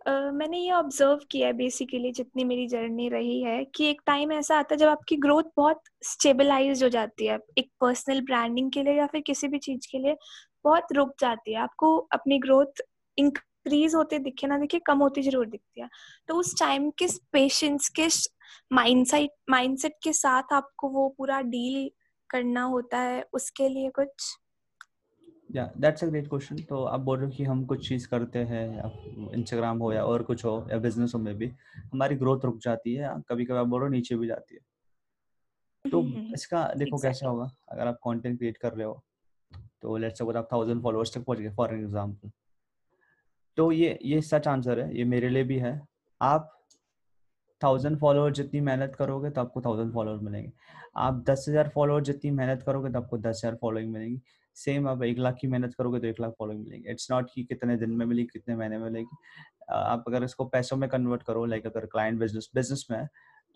मैंने ये observe किया है basically जितनी मेरी journey रही है कि एक टाइम ऐसा आता है जब आपकी ग्रोथ बहुत स्टेबलाइज हो जाती है, एक पर्सनल ब्रांडिंग के लिए या फिर किसी भी चीज़ के लिए बहुत रुक जाती है। आपको अपनी ग्रोथ इंक्रीज होते दिखे ना दिखे, कम होती ज़रूर दिखती है। तो उस टाइम किस पेशेंस किस माइंडसेट माइंडसेट के साथ आपको वो पूरा डील करना होता है, उसके लिए कुछ या दैट्स अ ग्रेट क्वेश्चन तो आप बोल रहे हो कि हम कुछ चीज़ करते हैं इंस्टाग्राम हो या और कुछ हो या बिज़नेस हो में भी हमारी ग्रोथ रुक जाती है कभी कभी आप बोल रहे हो नीचे भी जाती है। तो इसका देखो exactly. कैसा होगा अगर आप कंटेंट क्रिएट कर रहे हो तो लेट्स सपोज़ आप थाउज़ेंड फॉलोअर्स तक पहुँच गए फॉर एग्जांपल तो ये ये सच आंसर है ये मेरे लिए भी है। आप थाउज़ेंड फॉलोअर जितनी मेहनत करोगे तो आपको थाउज़ेंड फॉलोअर मिलेंगे। आप दस हज़ार फॉलोअर जितनी मेहनत करोगे तो आपको दस हज़ार फॉलोइंग मिलेंगी। सेम आप एक लाख की मेहनत करोगे तो एक लाख फॉलोइंग मिलेगी। इट्स नॉट कि कितने दिन में मिलेगी कितने महीने में मिलेगी। आप अगर इसको पैसों में कन्वर्ट करो लाइक अगर क्लाइंट बिज़नेस बिज़नेस में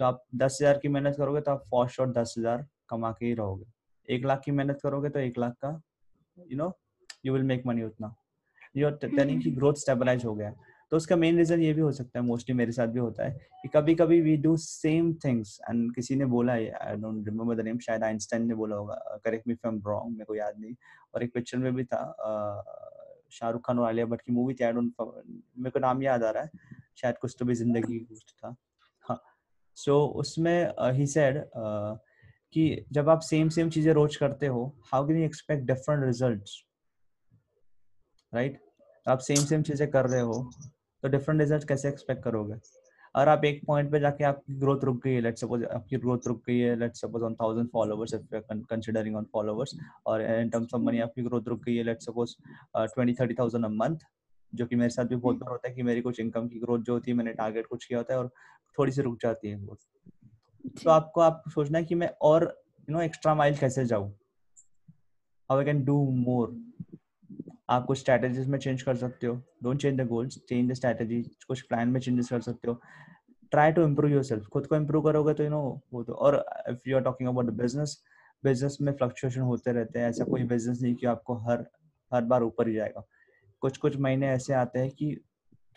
तो आप दस हज़ार की मेहनत करोगे तो आप फॉर शॉर्ट दस हज़ार कमा के ही रहोगे। एक लाख की मेहनत करोगे तो एक लाख का you know you will make money उतना योर आर की ग्रोथ स्टेबलाइज हो गया। तो उसका मेन रीजन ये भी हो सकता है मोस्टली मेरे साथ भी होता है कि कभी कभी we do same things and किसी ने बोला है I don't remember the name शायद आइंस्टाइन ने बोला होगा करेक्ट मी एम रॉन्ग मेरे को याद नहीं। और एक पिक्चर में भी था शाहरुख खान और आलिया भट्ट की मूवी थी आई डोंट मेरे को नाम याद आ रहा है, शायद कुछ तो भी ज़िंदगी कुछ था। हाँ सो उसमें ही सेड कि जब आप सेम सेम चीज़ें रोज करते हो how can you expect different results right आप सेम सेम चीज़ें कर रहे हो तो डिफरेंट रिज़ल्ट कैसे एक्सपेक्ट करोगे? और आप एक पॉइंट पे जाके आपकी ग्रोथ रुक गई है लेट्स सपोज़ आपकी ग्रोथ रुक गई है let's suppose on thousand followers if you are considering on followers और इन टर्म्स ऑफ़ मनी आपकी ग्रोथ रुक गई है let's suppose twenty thirty thousand a month जो कि मेरे साथ भी बहुत बार होता है कि मेरी कुछ इनकम की ग्रोथ जो होती है मैंने टारगेट कुछ किया होता है और थोड़ी सी रुक जाती है ग्रोथ तो आपको आप सोचना है कि मैं और यू नो एक्स्ट्रा माइल कैसे जाऊँ? How I can do more आप कुछ स्ट्रैटेजीज में चेंज कर सकते हो। Don't change the goals change the strategy कुछ प्लान में चेंजेस कर सकते हो। Try to improve your self खुद को इम्प्रूव करोगे तो यू नो वो तो और if you are talking about business business में फ्लक्चुएशन होते रहते हैं ऐसा कोई बिज़नेस नहीं कि आपको हर हर बार ऊपर ही जाएगा। कुछ कुछ महीने ऐसे आते हैं कि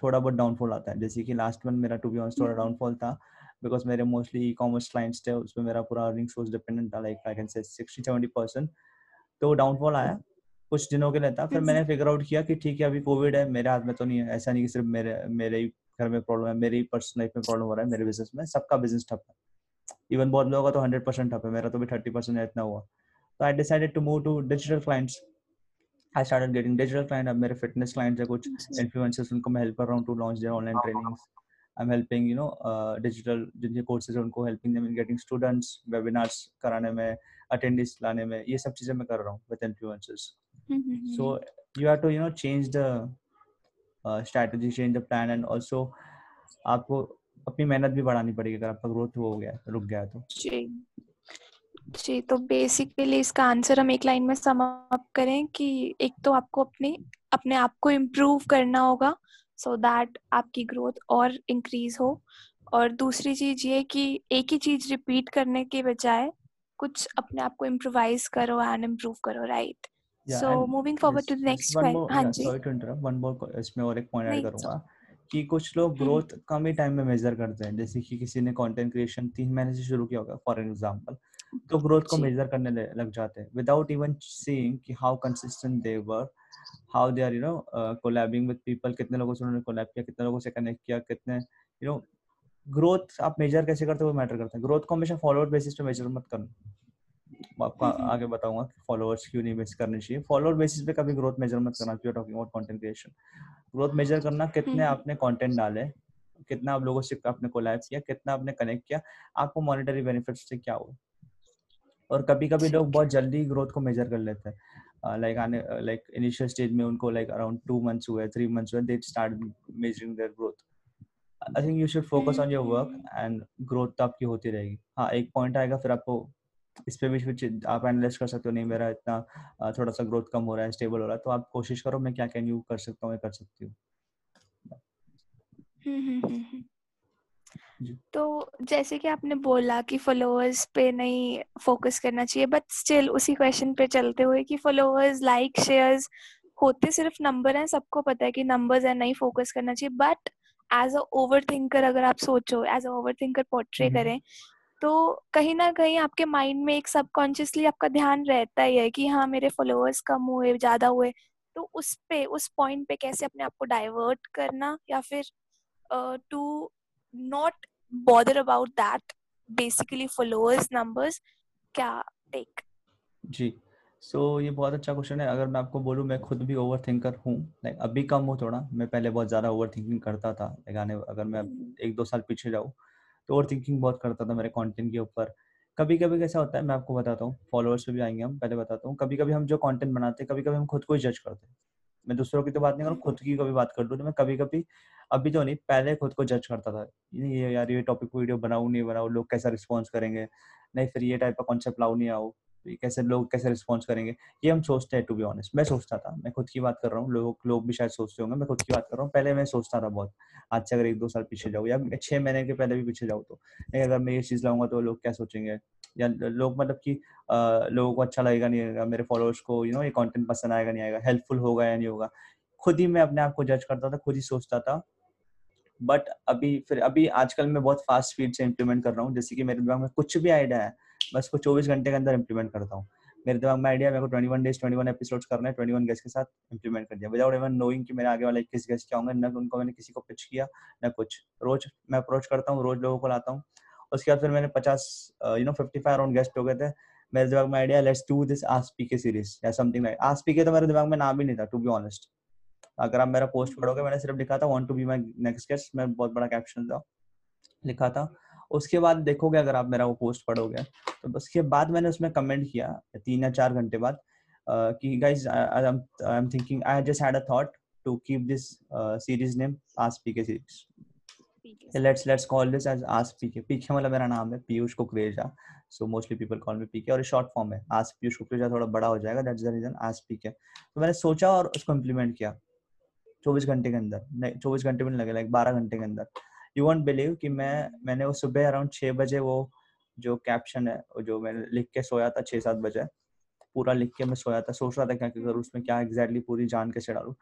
थोड़ा बहुत डाउनफॉल आता है। जैसे कि लास्ट मंथ मेरा टू बी ऑनस्ट थोड़ा डाउनफॉल था बिकॉज़ मेरे मोस्टली ई कॉमर्स क्लाइंट्स थे उसमें मेरा पूरा अर्निंग सोर्स डिपेंडेंट था like I can say sixty seventy percent तो डाउनफॉल आया। कुछ दिनों के लिए था। फिर मैंने फिगर आउट किया कि ठीक है अभी कोविड है मेरे हाथ में तो नहीं है। ऐसा नहीं कि सिर्फ़ मेरे मेरे ही घर में प्रॉब्लम है मेरी पर्सनल लाइफ में प्रॉब्लम हो रहा है मेरे बिज़नेस में सबका बिज़नेस ठप है। इवन बहुत लोगों का तो हंड्रेड परसेंट ठप है मेरा तो भी थर्टी परसेंट इतना हुआ। तो I decided to move to digital clients I started getting digital client अब मेरे फिटनेस क्लाइंट्स है कुछ इन्फ्लुएंसर्स उनको मैं हेल्प कर रहा हूँ to launch their online trainings I am helping you know digital जिनके कोर्सेज है उनको helping them in getting students webinars कराने में अटेंडेंस लाने में ये सब चीज़ें मैं कर रहा हूँ with influencers so you have to you know change the uh, strategy change the plan and also आपको अपनी मेहनत भी बढ़ानी पड़ेगी अगर आपका ग्रोथ हो गया रुक गया तो। जी। जी तो बेसिकली इसका आंसर हम एक लाइन में सम अप करें कि एक तो आपको अपने अपने आप को इम्प्रूव करना होगा सो so दैट आपकी ग्रोथ और इंक्रीज हो। और दूसरी चीज़ ये कि एक ही चीज़ रिपीट करने के बजाय कुछ अपने आप को इम्प्रोवाइज करो एंड इम्प्रूव करो right the this next one question more हाँ जी. to interrupt one more को- इसमें और एक पॉइंट ऐड करूँगा कि कुछ लोग हम्म। ग्रोथ कम ही टाइम में मेजर करते हैं जैसे कि किसी ने कंटेंट क्रिएशन तीन महीने से शुरू किया होगा फॉर एग्जांपल तो ग्रोथ को मेजर करने लग जाते हैं विदाउट इवन सीइंग कि how consistent they were how they are you know collabing with people कितने लोगों से उन्होंने कोलैब किया कितने लोगों से कनेक्ट किया कितने यू नो ग्रोथ आप मेजर कैसे करते हो वो मैटर करता है। ग्रोथ को हमेशा फॉलोअर बेसिस पे मेजर मत करना। आपको हम्म आगे बताऊँगा कि फॉलोअर्स क्यों नहीं मिस करने चाहिए। फॉलोअर बेसिस पे कभी ग्रोथ मेजर मत करना you talking about content creation growth measure करना कितने हम्म। आपने कंटेंट डाले कितना आप लोगों से आपने कोलैब किया कितना आपने कनेक्ट किया आपको मॉनेटरी बेनिफिट्स से क्या हुआ? और कभी कभी लोग बहुत जल्दी ग्रोथ को मेजर कर लेते हैं। लाइक आने लाइक इनिशियल स्टेज में उनको लाइक अराउंड टू मंथ्स हुए थ्री मंथ्स हुए they start measuring their growth I think you should focus on your work and growth तो आपकी होती रहेगी। हाँ एक पॉइंट आएगा फिर आपको इस पे भी कुछ आप एनालाइज कर सकते हो नहीं मेरा इतना थोड़ा सा ग्रोथ कम हो रहा है स्टेबल हो रहा है तो आप कोशिश करो मैं क्या कैन यू कर सकता हूँ मैं कर सकती हूँ। हम्म हम्म हम्म तो जैसे कि आपने बोला कि फॉलोअर्स पे नहीं फोकस करना चाहिए बट स्टिल उसी क्वेश्चन पे चलते हुए कि फॉलोअर्स लाइक शेयर्स होते सिर्फ़ नंबर हैं सबको पता है कि नंबर्स है नहीं फोकस करना चाहिए but as a over thinker अगर आप सोचो as a over thinker portray करें तो कहीं ना कहीं आपके माइंड में एक सबकॉन्शियसली आपका ध्यान रहता ही है कि हाँ मेरे फॉलोअर्स कम हुए ज़्यादा हुए। तो उस पे उस पॉइंट पे कैसे अपने आप को डाइवर्ट करना या फिर to not bother about that basically followers numbers क्या टेक जी। सो so, ये बहुत अच्छा क्वेश्चन है। अगर मैं आपको बोलूँ मैं खुद भी ओवर थिंकर हूँ। लाइक अभी कम हूँ थोड़ा। मैं पहले बहुत ज़्यादा ओवर थिंकिंग करता था। लाइक आने अगर मैं एक दो साल पीछे जाऊँ तो ओवर थिंकिंग बहुत करता था मेरे कंटेंट के ऊपर। कभी कभी कैसा होता है मैं आपको बताता हूँ। फॉलोअर्स पे भी आएँगे हम पहले बताता हूँ। कभी कभी हम जो कंटेंट बनाते हैं कभी कभी हम खुद को ही जज करते हैं। मैं दूसरों की तो बात नहीं करूँ खुद की कभी बात कर लूँ तो मैं कभी कभी अभी तो नहीं पहले खुद को जज करता था। ये यार ये टॉपिक वीडियो बनाऊँ नहीं बनाऊँ लोग कैसा रिस्पॉन्स करेंगे? नहीं फिर ये टाइप का कॉन्सेप्ट लाऊ नहीं आओ कैसे लोग कैसे रिस्पॉन्स करेंगे? ये हम सोचते हैं टू बी ऑनेस्ट मैं सोचता था, मैं खुद की बात कर रहा हूँ, लोग लोग भी शायद सोचते होंगे, मैं खुद की बात कर रहा हूँ। पहले मैं सोचता था बहुत, आज से अगर एक दो साल पीछे जाऊँ, या छह महीने के पहले भी पीछे जाऊँ तो। अगर मैं ये चीज़ लाऊँगा तो लोग क्या सोचेंगे? या लोग मतलब कि लोगों को अच्छा लगेगा, नहीं लगेगा? मेरे फॉलोअर्स को यू नो ये कंटेंट पसंद आएगा, नहीं आएगा? हेल्पफुल होगा या नहीं होगा? खुद ही मैं अपने आप को जज करता था, खुद ही सोचता था। बट अभी, फिर अभी आजकल मैं बहुत फास्ट स्पीड से इम्प्लीमेंट कर रहा हूँ, जैसे कि मेरे दिमाग में कुछ भी आइडिया है बस को 24 घंटे के अंदर इम्प्लीमेंट करता हूँ। मेरे दिमाग में आइडिया मेरे को 21 डेज़ 21 एपिसोड्स करना है 21 गेस्ट के साथ इम्प्लीमेंट कर दिया। विदाउट इवन नोइंग कि मेरे आगे वाले किस गेस्ट क्या होंगे, न उनको मैंने किसी को पिच किया, न कुछ। रोज मैं अप्रोच करता हूँ, रोज लोगों को लाता हूँ। उसके बाद फिर मैंने पचास you know fifty five around guest हो गए थे। मेरे दिमाग में idea let's do this ask PK series या समथिंग लाइक आस्क पीके तो मेरे दिमाग में नाम ही नहीं था टू बी ऑनेस्ट अगर आप मेरा पोस्ट पढ़ोगे, मैंने सिर्फ़ लिखा था want to be my next guest मैं बहुत बड़ा कैप्शन था, लिखा था। उसके बाद देखोगे अगर आप मेरा वो पोस्ट पढ़ोगे तो उसके बाद मैंने उसमें कमेंट किया तीन या चार घंटे बाद कि guys I am thinking I just had a thought to keep this series name ask PK series let's let's call this as ask pk pk मतलब मेरा नाम है Piyush Kukreja so mostly people call me PK और short form है। Ask Piyush Kukreja थोड़ा बड़ा हो जाएगा that's the reason ask PK तो मैंने सोचा और उसको इम्प्लीमेंट किया चौबीस घंटे के अंदर नहीं चौबीस घंटे नहीं लगे लाइक बारह घंटे के अंदर। यू वॉन्ट बिलीव कि मैं, मैंने वो सुबह अराउंड छः बजे वो जो कैप्शन है, वो जो मैंने लिख के सोया था छः सात बजे, पूरा लिख के मैं सोया था, सोच रहा था क्या करूँ उसमें क्या एग्जैक्टली पूरी जान के डालूँ।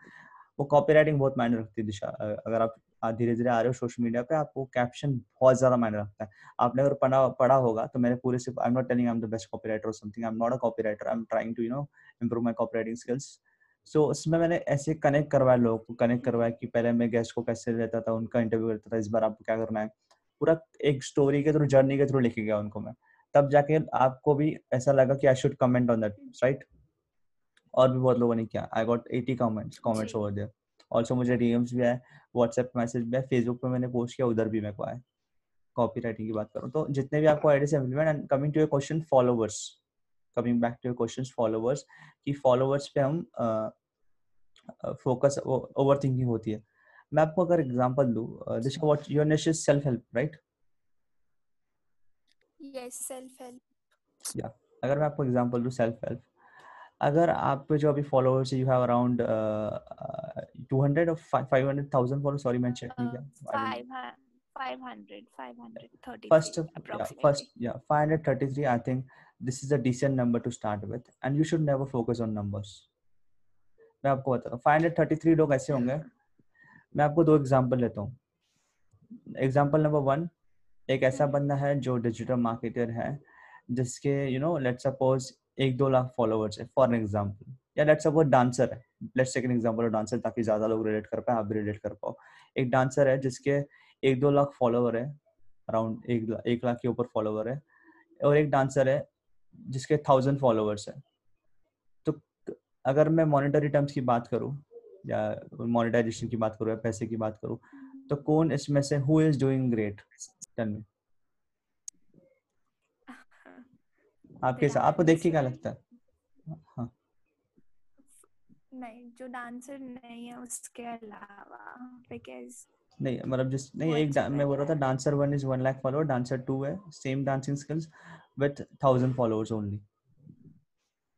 वो कॉपी राइटिंग बहुत मायने रखती है दिशा। अगर आप धीरे धीरे आ रहे हो सोशल मीडिया पे, आपको कैप्शन बहुत ज़्यादा मायने रखता है। आपने अगर पढ़ा पढ़ा होगा तो मैंने पूरे से I am not telling I am the best copy writer something I am not a copy writer I am trying to you know improve my copy writing skills so so, उसमें मैंने ऐसे कनेक्ट करवाया लोगों को connect करवाया कि पहले मैं गेस्ट को कैसे लेता था उनका इंटरव्यू करता था इस बार आपको क्या करना है। पूरा एक स्टोरी के थ्रू जर्नी के थ्रू लिखे गया उनको मैं। तब जाके आपको भी ऐसा लगा कि I should comment on that right और भी बहुत लोगों ने किया। I got eighty comments comments over there also मुझे डीएम्स भी आए व्हाट्सएप मैसेज भी आए फेसबुक पे मैंने पोस्ट किया उधर भी मेरे को आए। कॉपी राइटिंग की बात करूँ तो जितने भी आपको idea implement and coming to your question followers coming back to question followers कि फॉलोवर्स पे हम फोकस ओवर थिंकिंग होती है। मैं आपको अगर एग्जांपल दूँ this what your niche is self help right yes self help या अगर मैं आपको एग्जांपल दूँ सेल्फ हेल्प अगर आप जो अभी फॉलोअर्स यू हैव अराउंड 200 और 500000 फॉलोअर्स सॉरी मैं चेक नहीं किया। 500 533 first yeah, first yeah 533 i think this is a decent number to start with and you should never focus on numbers. मैं आपको बताता हूँ 533 लोग ऐसे होंगे। मैं आपको दो एग्जांपल लेता हूँ। एग्जांपल नंबर वन एक ऐसा बंदा है जो डिजिटल मार्केटर है जिसके यू नो लेट्स सपोज़ एक दो लाख फॉलोअर्स है फॉर एग्ज़ाम्पल या लेट्स सपोज़ डांसर है। Let's take an example dancer ताकि ज़्यादा लोग रिलेट कर पाए आप भी रिलेट कर पाओ। एक डांसर है जिसके एक दो लाख फॉलोवर है अराउंड एक एक लाख के ऊपर फॉलोवर है और एक डांसर है जिसके थाउज़ेंड फॉलोअर्स है। तो अगर मैं मॉनिटरी टर्म्स की बात करूँ या मोनेटाइजेशन की बात करूँ या पैसे की बात करूँ तो कौन इसमें से who is doing great tell me आपके साथ आपको देख के क्या लगता है? हाँ। नहीं जो डांसर नहीं है उसके अलावा बिकॉज़ नहीं मतलब जिस नहीं एक मैं बोल रहा था dancer one is one lakh follower dancer two है same dancing skills with thousand followers only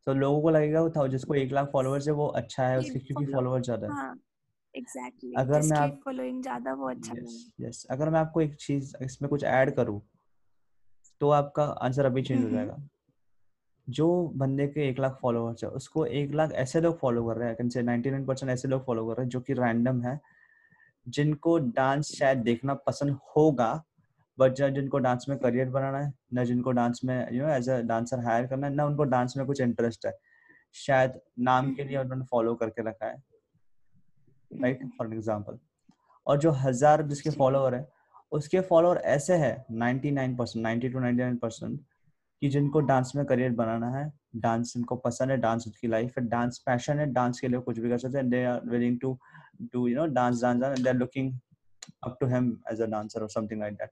तो लोगों को लगेगा वो जिसको एक लाख फॉलोअर्स है वो अच्छा है उसके क्योंकि फॉलोअर ज़्यादा है हाँ, exactly. अगर मैं आप फॉलोइंग ज़्यादा वो अच्छा yes, yes. अगर मैं आपको एक चीज़ इसमें कुछ ऐड करूँ तो आपका आंसर अभी चेंज हो जाएगा जो बंदे के एक लाख फॉलोअर्स है उसको एक लाख ऐसे लोग फॉलो कर रहे हैं नाइनटी नाइन परसेंट ऐसे लोग फॉलो कर रहे हैं जो कि रैंडम है जिनको डांस शायद देखना पसंद होगा बट जिनको डांस में करियर बनाना है, ना जिनको डांस में you know as a dancer hire करना है, ना उनको डांस में कुछ इंटरेस्ट है। शायद नाम के लिए उन्होंने फॉलो करके रखा है। राइट फॉर एग्ज़ाम्पल और जो हज़ार जिसके फॉलोअर है, उसके फॉलोअर ऐसे है 99 percent ninety two ninety nine percent कि जिनको डांस में करियर बनाना है डांस इनको पसंद है डांस उनकी लाइफ है डांस पैशन है डांस के लिए कुछ भी कर सकते हैं they are willing to do you know dance dance they are looking up to him as a dancer और समथिंग लाइक दैट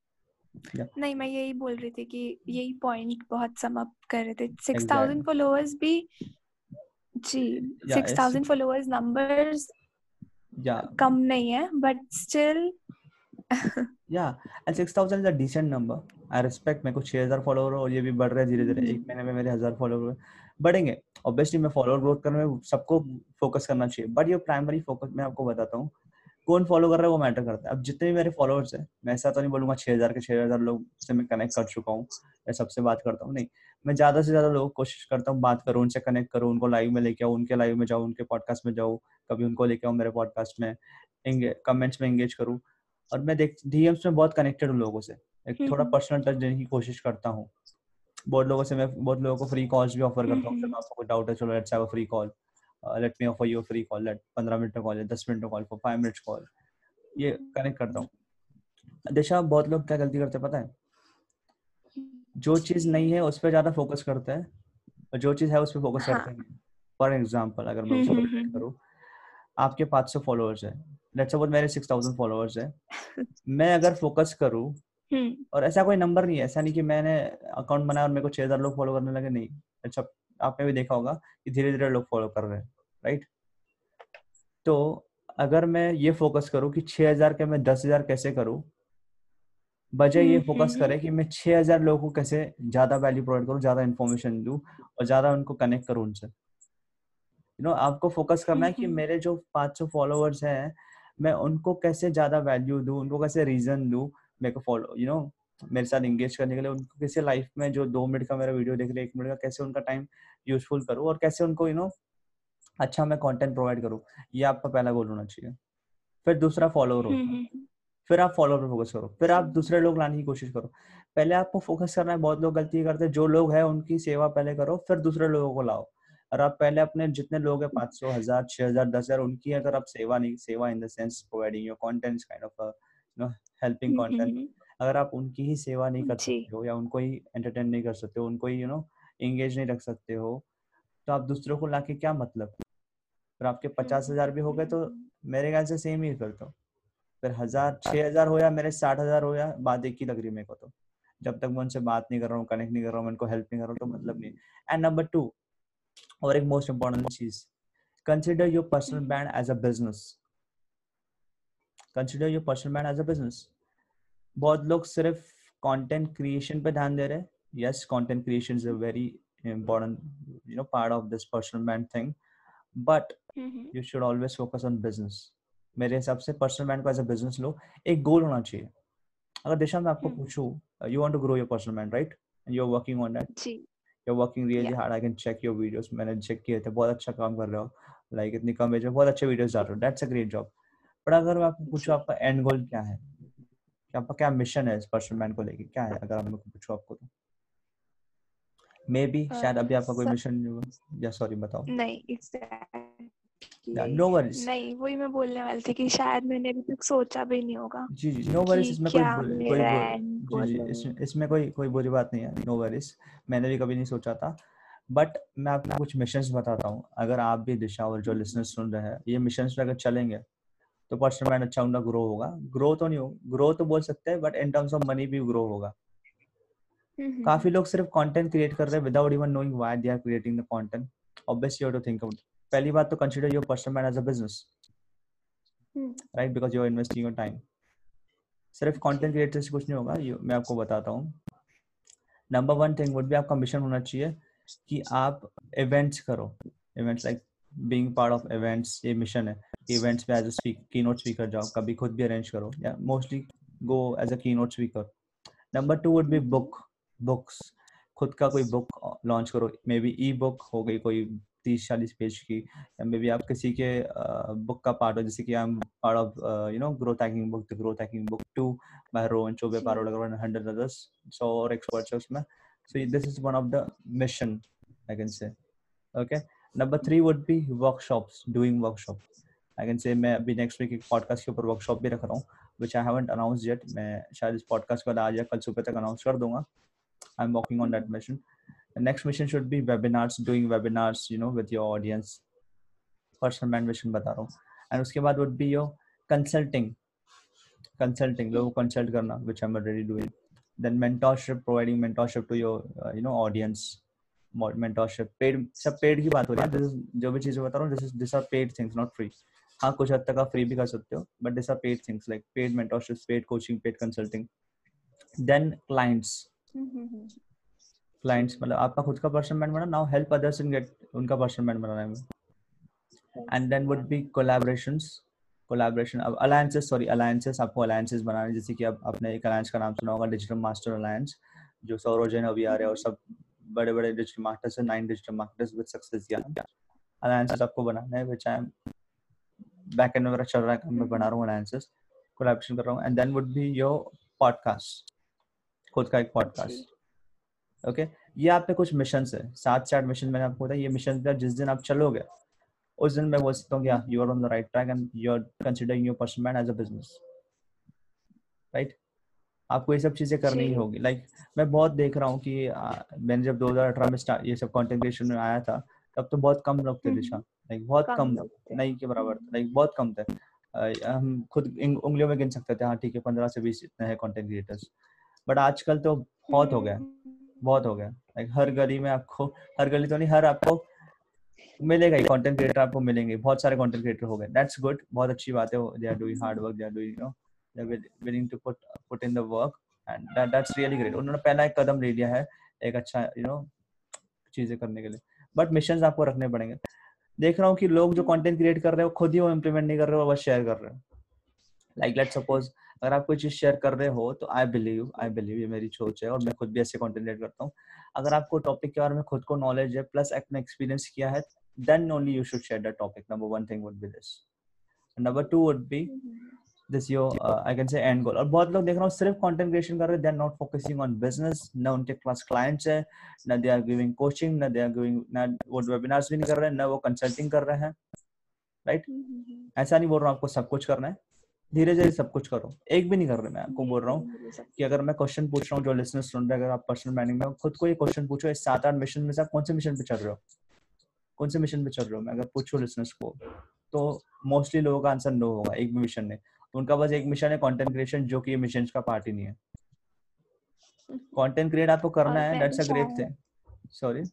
yeah. नहीं मैं यही बोल रही थी कि यही पॉइंट बहुत सम अप कर रहे थे। 6000 फॉलोअर्स भी जी 6000 फॉलोअर्स नंबर्स या कम नहीं है but still yeah and 6000 is a decent number. I respect मेरे को 6000 फॉलोअर और ये भी बढ़ रहे हैं धीरे धीरे। एक महीने में मेरे हज़ार फॉलोअर बढ़ेंगे। ऑब्वियसली मैं फॉलोअर ग्रोथ करने में सबको फोकस करना चाहिए बट ये प्राइमरी फोकस मैं आपको बताता हूँ। कौन फॉलो कर रहा है वो मैटर करता है। अब जितने भी मेरे फॉलोअर्स हैं मैं ऐसा तो नहीं बोलूँगा छह हज़ार के छह हज़ार लोग से मैं कनेक्ट कर चुका हूँ या सबसे बात करता हूँ नहीं। मैं ज़्यादा से ज़्यादा लोगों कोशिश करता हूँ बात करूँ उनसे कनेक्ट करूँ उनको लाइव में लेके आऊँ उनके लाइव में जाऊँ उनके पॉडकास्ट में जाऊँ कभी उनको लेके आऊँ मेरे पॉडकास्ट में कमेंट्स में एंगेज करूँ। और मैं देख डीएम्स में बहुत कनेक्टेड हूँ लोगों से। एक थोड़ा पर्सनल टच देने की कोशिश करता हूँ। बहुत लोगों से मैं बहुत लोगों को फ्री कॉल्स भी ऑफ़र करता हूँ। आपको कोई डाउट है चलो let's have a free call let me offer you free call let पंद्रह मिनट का कॉल है दस मिनट का call for five minutes call ये कनेक्ट करता हूँ। दिशा बहुत लोग क्या गलती करते पता है? जो चीज़ नहीं है उस पर ज़्यादा फोकस करते हैं और जो चीज़ है उस पर फोकस हाँ. करते हैं। फॉर एग्ज़ाम्पल अगर मैं उसको करूँ आपके 500 फॉलोअर्स है। लेट्स सपोज़ मेरे 6000 फॉलोअर्स है। मैं अगर फोकस करूँ और ऐसा कोई नंबर नहीं है ऐसा नहीं कि मैंने अकाउंट बनाया और मेरे को 6000 लोग फॉलो करने लगे नहीं। अच्छा आपने भी देखा होगा कि धीरे धीरे लोग फॉलो कर रहे हैं राइट तो अगर मैं ये फोकस करूँ कि 6000 के मैं 10000 कैसे करूँ बजाय ये फोकस हम्म, करे कि मैं 6000 लोगों को कैसे ज़्यादा वैल्यू प्रोवाइड करूँ ज़्यादा इन्फॉर्मेशन दूँ और ज़्यादा उनको कनेक्ट करूँ उनसे। यू नो आपको फोकस करना है कि मेरे जो 500 फॉलोअर्स हैं मैं उनको कैसे ज़्यादा वैल्यू दूँ उनको कैसे रीजन दूँ मेरे को फॉलो यू नो मेरे साथ एंगेज करने के लिए उनको कैसे लाइफ में जो दो मिनट का मेरा वीडियो देख रहे एक मिनट का कैसे उनका टाइम यूजफुल करूँ और कैसे उनको यू you नो know, अच्छा मैं कंटेंट प्रोवाइड करूँ ये आपका पहला गोल होना चाहिए। फिर दूसरा फॉलोअर है। फिर आप फॉलोअर पे फोकस करो। फिर आप दूसरे लोग लाने की कोशिश करो। पहले आपको फोकस करना है बहुत लोग गलती करते हैं जो लोग हैं उनकी सेवा पहले करो फिर दूसरे लोगों को लाओ। और आप पहले अपने जितने लोग हैं पाँच सौ हज़ार छह हज़ार दस हज़ार उनकी अगर आप सेवा नहीं सेवा in the sense providing your content kind of no helping content अगर आप उनकी ही सेवा नहीं कर सकते हो या उनको ही एंटरटेन नहीं कर सकते हो उनको ही यू नो एंगेज नहीं रख सकते हो तो आप दूसरों को लाके क्या मतलब? फिर आपके पचास हज़ार भी हो गए तो मेरे ख्याल से सेम ही करते हो फिर हज़ार छह हज़ार हो या मेरे साठ हज़ार हो या बात एक ही लग रही मेरे को तो। जब तक मैं उनसे बात नहीं कर रहा हूँ कनेक्ट नहीं कर रहा हूँ उनको हेल्प नहीं कर रहा हूँ तो मतलब नहीं। एंड नंबर टू और एक most important cheese consider your personal brand as a business consider your personal brand as a business बहुत लोग सिर्फ़ कंटेंट क्रिएशन पे ध्यान दे रहे हैं। Yes content creation is a very important you know part of this personal brand thing but mm-hmm. you should always focus on business. मेरे हिसाब से पर्सनल ब्रांड को एज अ बिज़नेस लो एक गोल होना चाहिए। अगर दिशा मैं आपको पूछूँ you want to grow your personal brand right and you are working on that ji. You are working really hard I can check your videos मैंने चेक किए थे। बहुत अच्छा काम कर रहे हो। लाइक like, इतनी कम एज में बहुत अच्छे वीडियोस डाल रहे हो। That's a great job but अगर मैं आपको पूछूँ आपका एंड गोल क्या है? आपका क्या मिशन है इस पर्सनल ब्रांड को लेके? क्या है? अगर मैं पूछूँ आपको तो। मे बी शायद अभी आपका कोई मिशन या सॉरी बताओ। नहीं नो वरीज नहीं वही मैं बोलने वाली थी कि शायद मैंने अभी तक सोचा भी नहीं होगा जी जी नो वरीज इसमें कोई कोई जी जी इसमें कोई कोई बुरी बात नहीं है। नो वरीज मैंने भी कभी नहीं सोचा था। बट मैं आपको कुछ मिशंस बताता हूँ। अगर आप भी दिशा और जो लिसनर्स सुन रहे हैं ये मिशंस पे अगर चलेंगे तो पर्सनल ब्रांड अच्छा उनका ग्रो होगा। ग्रो तो नहीं होगा ग्रो तो बोल सकते हैं but in terms of money भी ग्रो होगा। काफ़ी लोग सिर्फ़ कंटेंट क्रिएट कर रहे हैं without even knowing why they are creating the content obviously you have to think about पहली बात तो consider your personal brand as a business right because you are investing your time सिर्फ़ content creator से कुछ नहीं होगा मैं आपको बताता हूँ। नंबर वन थिंग वुड भी आपका मिशन होना चाहिए कि आप इवेंट्स करो। Events like being part of events ये मिशन है। इवेंट्स पे as a keynote speaker जाओ, कभी खुद भी अरेंज करो, या mostly go as a keynote speaker number two would be book books खुद का कोई बुक लॉन्च करो मे बी ई बुक हो गई कोई तीस चालीस पेज की, या मे बी आप किसी के बुक का पार्ट हो, जैसे कि I am part of you know growth hacking book the growth hacking book two by Rohan Choubey Agarwal hundred others सौ और एक्सपर्ट्स है उसमें. So this is one of the mission I can say okay number three would be workshops doing workshop I can say मैं अभी next week एक podcast के ऊपर workshop भी रख रहा हूँ which I haven't announce yet मैं शायद इस पॉडकास्ट के आज या कल सुबह तक अनाउंस कर दूँगा। I am working on that mission next mission should be webinars doing webinars you know with your audience personal man mission बता रहा हूँ। एंड उसके बाद would be your consulting consulting लोगों को कंसल्ट करना which I am already doing then mentorship providing mentorship to your you know audience mentorship paid सब paid की बात हो रही है। दिस इज़ जो भी चीज़ें बता रहा हूँ this is this are paid things not free हाँ कुछ हद तक आप फ्री भी कर सकते हो but this are paid things like paid mentorship paid coaching paid consulting then clients clients मतलब आपका खुद का पर्सनल ब्रांड बना now help others in get उनका पर्सनल ब्रांड बनाने में। And then would be collaborations collaboration अब अलायंसेस सॉरी अलायंसेस आपको अलायंसेस बनाने जैसे कि अब आपने एक अलायंस का नाम सुना होगा डिजिटल मास्टर अलायंस जो सौरव जैन अभी आ रहे हैं और सब बड़े बड़े डिजिटल मार्केटर्स है nine digital marketers with success या अलायंसेस आपको बनाना है which I am back end वगैरह चल रहा है मैं बना रहा हूँ अलायंसेस कोलैबोरेशन कर रहा हूँ and then would be your podcast खुद का एक पॉडकास्ट ओके ये आप पे कुछ मिशन है। सात से आठ मिशन मैंने आपको बताया। ये मिशन जिस दिन आप चलोगे उस दिन मैं बोल सकता हूँ you are on the right track and you are considering your person man as a business right आपको ये सब चीज़ें करनी ही होगी। लाइक like, मैं बहुत देख रहा हूँ कि आ, मैंने जब 2018 में ये सब कंटेंट क्रिएशन में आया था तब तो बहुत कम लोग थे हम्म। दिशा। लाइक बहुत कम नहीं के बराबर लाइक बहुत कम थे। हम खुद उंगलियों में गिन सकते थे। हाँ ठीक है पंद्रह से बीस इतने हैं कंटेंट क्रिएटर्स बट आजकल तो बहुत हो गया। बहुत हो गया। लाइक हर गली में आपको हर गली तो नहीं हर आपको मिलेगा ही। कंटेंट क्रिएटर आपको मिलेंगे। बहुत सारे कंटेंट क्रिएटर हो गए। दैट्स गुड बहुत अच्छी बात है they are doing hard work they are doing you know they are willing to put put in the work and that's really great उन्होंने पहला एक कदम ले लिया है एक अच्छा यू नो चीज़ें करने के लिए। बट मिशन आपको रखने पड़ेंगे। देख रहा हूँ कि लोग जो कंटेंट क्रिएट कर रहे हो खुद ही वो इम्प्लीमेंट नहीं कर रहे हो बस शेयर कर रहे हो। लाइक लेट सपोज़ अगर आप कोई चीज़ शेयर कर रहे हो तो आई बिलीव आई बिलीव ये मेरी सोच है और मैं खुद भी ऐसे कंटेंट क्रिएट करता हूँ। अगर आपको टॉपिक के बारे में खुद को नॉलेज है प्लस आपने एक्सपीरियंस किया है then only you should share the topic number one thing would be this number two would would your uh, i can say end goal. और बहुत लोग देख रहा हूँ सिर्फ़ कंटेंट क्रिएशन कर रहे हैं they are not focusing on business ना उनके पास क्लाइंट्स है ना दे आर गिविंग कोचिंग ना दे आर गिविंग ना वो वेबिनार्स भी नहीं कर रहे हैं ना वो कंसल्टिंग कर रहे हैं राइट right? ऐसा नहीं बोल रहा हूँ आपको सब कुछ करना है। धीरे धीरे सब कुछ करो। एक भी नहीं कर रहे मैं आपको बोल रहा हूँ कि अगर मैं क्वेश्चन पूछ रहा हूँ जो लिसनर सुन रहे हैं अगर आप पर्सनल ब्रांडिंग में खुद को ये क्वेश्चन पूछो इस सात आठ मिशन में से आप कौन से मिशन पे चल रहे हो? कौन से मिशन पे चल रहे हो? मैं अगर पूछो लिसनर्स को तो मोस्टली लोगों का आंसर नो होगा एक भी मिशन नहीं। उनका बस एक मिशन है कंटेंट क्रिएशन जो कि मिशन का पार्ट ही नहीं है। कंटेंट क्रिएट आपको करना है that's a great thing sorry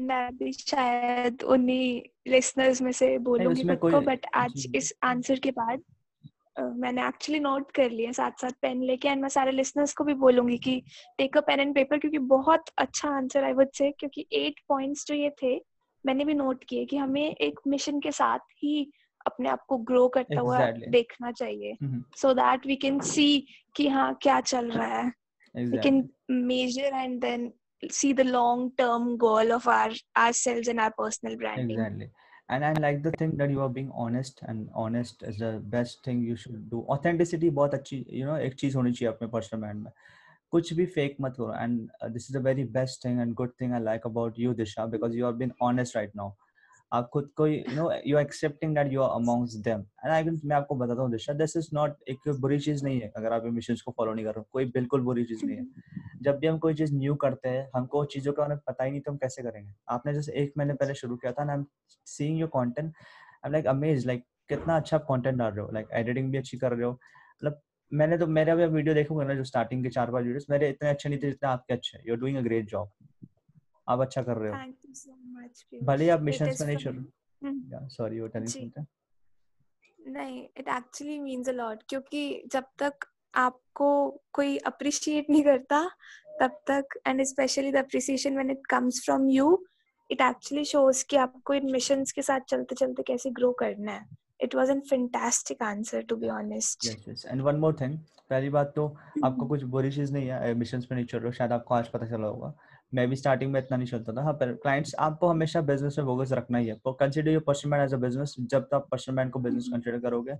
मैं भी शायद उन्हीं लिसनर्स में से बोलूँगी को बट आज इस आंसर के बाद मैंने एक्चुअली नोट कर लिया साथ साथ पेन लेके एंड मैं सारे लिसनर्स को भी बोलूँगी कि take a pen and paper क्योंकि बहुत अच्छा आंसर आई वुड से क्योंकि एट पॉइंट्स जो ये थे मैंने भी नोट किए कि हमें एक मिशन के साथ ही अपने आप को ग्रो करता exactly. हुआ देखना चाहिए so that we can see कि हाँ क्या चल रहा है we can measure and then see the long term goal of our ourselves and our personal branding exactly and i like the thing that you are being honest and honest is the best thing you should do authenticity बहुत अच्छी you know एक चीज़ होनी चाहिए अपने personal brand में कुछ भी fake मत करो and this is the very best thing and good thing I like about you Disha because you are been honest right now आप खुद को no you accepting that you are amongst them and I मैं आपको बताता हूँ, दिशा this is not एक बुरी चीज़ नहीं है, अगर आप मिशन को फॉलो नहीं कर रहे कोई बिल्कुल बुरी चीज़ नहीं है। जब भी हम कोई चीज़ न्यू करते हैं, हमको चीज़ों का पता ही नहीं तो हम कैसे करेंगे? आपने जैसे एक महीने पहले शुरू किया था I am seeing your content I am like amaze like कितना अच्छा कंटेंट डाल रहे हो लाइक एडिटिंग भी अच्छी कर रहे हो। मतलब मैंने तो मेरा भी वीडियो देखोगे ना, जो स्टार्टिंग के चार पाँच वीडियोस मेरे इतने अच्छे नहीं थे जितने आपके अच्छे you are doing a great job आप अच्छा कर रहे हो। भले आप मिशन में नहीं चल रहे सॉरी यू टेलिंग समथिंग नहीं it actually means a lot क्योंकि जब तक आपको कोई अप्रिशिएट नहीं करता तब तक and specially the appreciation when it comes from you it actually shows कि आपको इन मिशंस के साथ चलते चलते कैसे ग्रो करना है। It was a fantastic answer to be honest. Yes yes. And one more thing पहली बात तो आपको कुछ बुरी चीज़ नहीं है मिशन पे नहीं चल रहा शायद आपको आज पता चला होगा। मैं भी स्टार्टिंग में इतना नहीं चलता था। हाँ पर क्लाइंट्स आपको हमेशा बिज़नेस में फोकस रखना ही है। Consider your person man as a business जब तक पर्सन मैन को बिज़नेस कंसीडर करोगे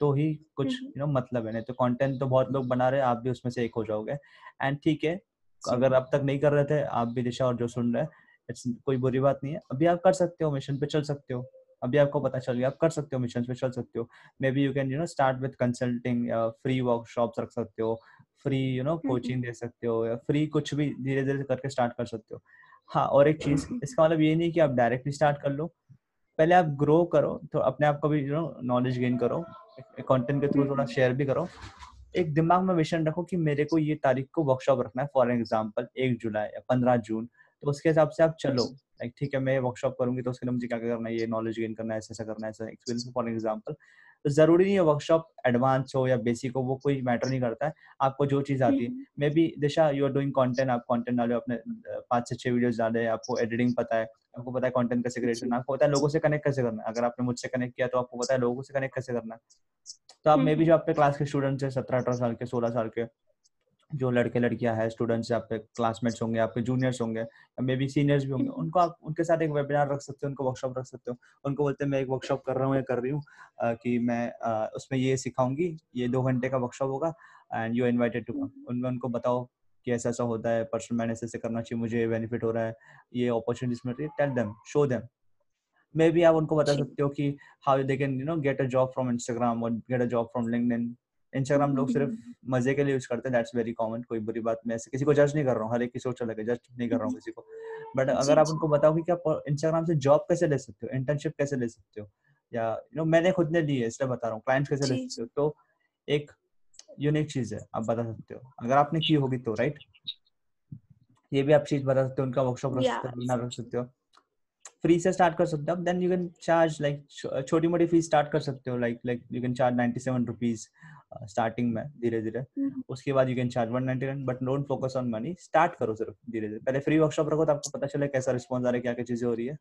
तो ही कुछ यू नो मतलब है। नहीं तो कंटेंट तो बहुत लोग बना रहे हैं आप भी उसमें से एक हो जाओगे। एंड ठीक है अगर अब तक नहीं कर रहे थे आप भी दिशा और जो सुन रहे हैं कोई बुरी बात नहीं है। अभी आप कर सकते हो मिशन पे चल सकते हो। अभी आपको पता चल गया आप कर सकते हो मिशन पे चल सकते हो। Maybe you can you know start with consulting free workshops रख सकते हो। फ्री यू नो कोचिंग दे सकते हो या फ्री कुछ भी धीरे धीरे करके स्टार्ट कर सकते हो। हाँ और एक चीज़ इसका मतलब ये नहीं कि आप डायरेक्टली स्टार्ट कर लो। पहले आप ग्रो करो तो अपने आप को भी यू नो नॉलेज गेन करो कंटेंट के थ्रू थोड़ा शेयर भी करो। एक दिमाग में विजन रखो कि मेरे को ये तारीख को वर्कशॉप रखना है फॉर एग्ज़ाम्पल एक जुलाई या पंद्रह जून। तो उसके हिसाब से आप चलो लाइक ठीक है मैं वर्कशॉप करूँगी तो उसके लिए मुझे क्या क्या करना है ये नॉलेज गेन करना है ऐसा ऐसा करना है ऐसा एक्सपीरियंस फॉर एग्ज़ाम्पल तो ज़रूरी नहीं है वर्कशॉप एडवांस हो या बेसिक हो वो कोई मैटर नहीं करता है। आपको जो चीज़ आती है maybe Disha you are doing content आप कंटेंट डाले अपने पाँच से छह वीडियोस डाले आपको एडिटिंग पता है आपको पता है कंटेंट कैसे क्रिएट करना आपको पता है लोगों से कनेक्ट कैसे करना अगर आपने मुझसे कनेक्ट किया तो आपको पता है लोगों से कनेक्ट कैसे करना तो आप मे बी जो आपके क्लास के स्टूडेंट्स है सत्रह अठारह साल के सोलह साल के जो लड़के लड़कियाँ हैं स्टूडेंट्स आपके क्लासमेट्स होंगे आपके जूनियर्स होंगे या मे बी सीनियर्स भी होंगे। उनको आप उनके साथ एक वेबिनार रख सकते हो उनको वर्कशॉप रख सकते हो। उनको बोलते हैं मैं एक वर्कशॉप कर रहा हूँ या कर रही हूँ कि मैं आ, उसमें ये सिखाऊँगी ये दो घंटे का वर्कशॉप होगा and you invited to come उनमें उनको बताओ कि ऐसा ऐसा होता है पर्सनल मैनेज ऐसे करना चाहिए मुझे बेनिफिट हो रहा है ये अपॉर्चुनिटीज़ मिल रही है tell them show them maybe आप उनको बता सकते हो कि how they can you know get a job from Instagram और get a job from LinkedIn Instagram लोग सिर्फ़ मज़े के लिए यूज़ करते हैं दैट्स वेरी कॉमन कोई बुरी बात मैं ऐसे किसी को जज नहीं कर रहा हूँ हर एक की सोच अलग है जज नहीं कर रहा हूँ किसी को। बट अगर आप उनको बताओ कि आप इंस्टाग्राम से जॉब कैसे ले सकते हो इंटर्नशिप कैसे ले सकते हो? या यू नो मैंने खुद ने ली है इसलिए बता रहा हूँ क्लाइंट्स कैसे ले सकते हो? तो एक यूनिक चीज़ है आप बता सकते हो। अगर आपने की होगी तो राइट ये भी आप चीज़ बता सकते हो उनका वर्कशॉप रख सकते हो रख सकते हो। फ्री से स्टार्ट कर सकते हो। Then you can charge like छोटी मोटी फ़ीस स्टार्ट कर सकते हो like like you can charge ninety seven rupees starting में धीरे धीरे। हम्म। उसके बाद you can charge one ninety nine but don't focus on money start करो सिर्फ़ धीरे धीरे। पहले फ्री वर्कशॉप रखो तो आपको पता चले कैसा रिस्पॉन्स आ रहा है क्या क्या चीज़ें हो रही है।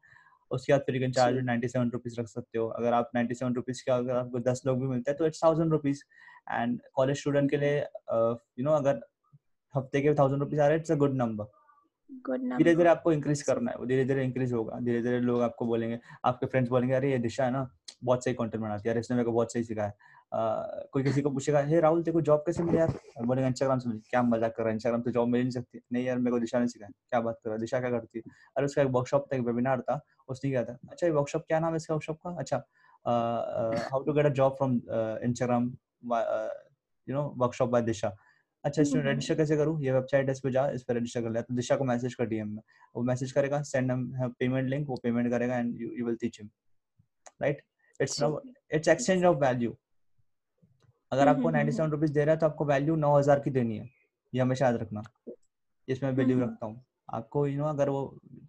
उसके बाद फिर you can charge ninety seven rupees रख सकते हो। अगर आप नाइन्टी सेवन रुपीज़ का अगर आपको दस लोग भी मिलते हैं तो it's thousand rupees and college student के लिए यू नो अगर हफ़्ते के थाउज़ेंड रुपीज़ आ रहे हैं इट्स अ गुड नंबर धीरे धीरे आपको इंक्रीज करना है वो धीरे धीरे इंक्रीज होगा धीरे धीरे लोग आपको बोलेंगे आपके फ्रेंड्स बोलेंगे अरे ये दिशा है ना बहुत सही कंटेंट बनाती है इसने मेरे को बहुत सही सिखाया। कोई किसी को पूछेगा हे राहुल तेरे को जॉब कैसे मिली यार? बोलेगा इंस्टाग्राम से मिली। क्या मज़ाक कर रहा है? इंस्टाग्राम तो जॉब मिल नहीं सकती। नहीं यार मेरे को दिशा ने सिखाया। क्या बात कर रहा है? दिशा क्या करती है? अरे उसका एक वर्कशॉप था एक वेबिनार था उसने क्या था। अच्छा ये वर्कशॉप क्या नाम है इसका वर्कशॉप का? अच्छा how to get a job from Instagram you know workshop by Disha. अच्छा इसमें रजिस्टर कैसे करूँ? ये वेबसाइट है इस पे जा इस पर रजिस्टर कर लिया तो दिशा को मैसेज कर डीएम में। वो मैसेज करेगा सेंड हम पेमेंट लिंक वो पेमेंट करेगा and you will teach him right it's it's exchange of value अगर आपको नाइन्टी सेवन रुपीज़ दे रहा है तो आपको वैल्यू नौ हज़ार की देनी है। ये हमेशा याद रखना। इसमें बिलीव रखता हूँ। आपको यू नो अगर वो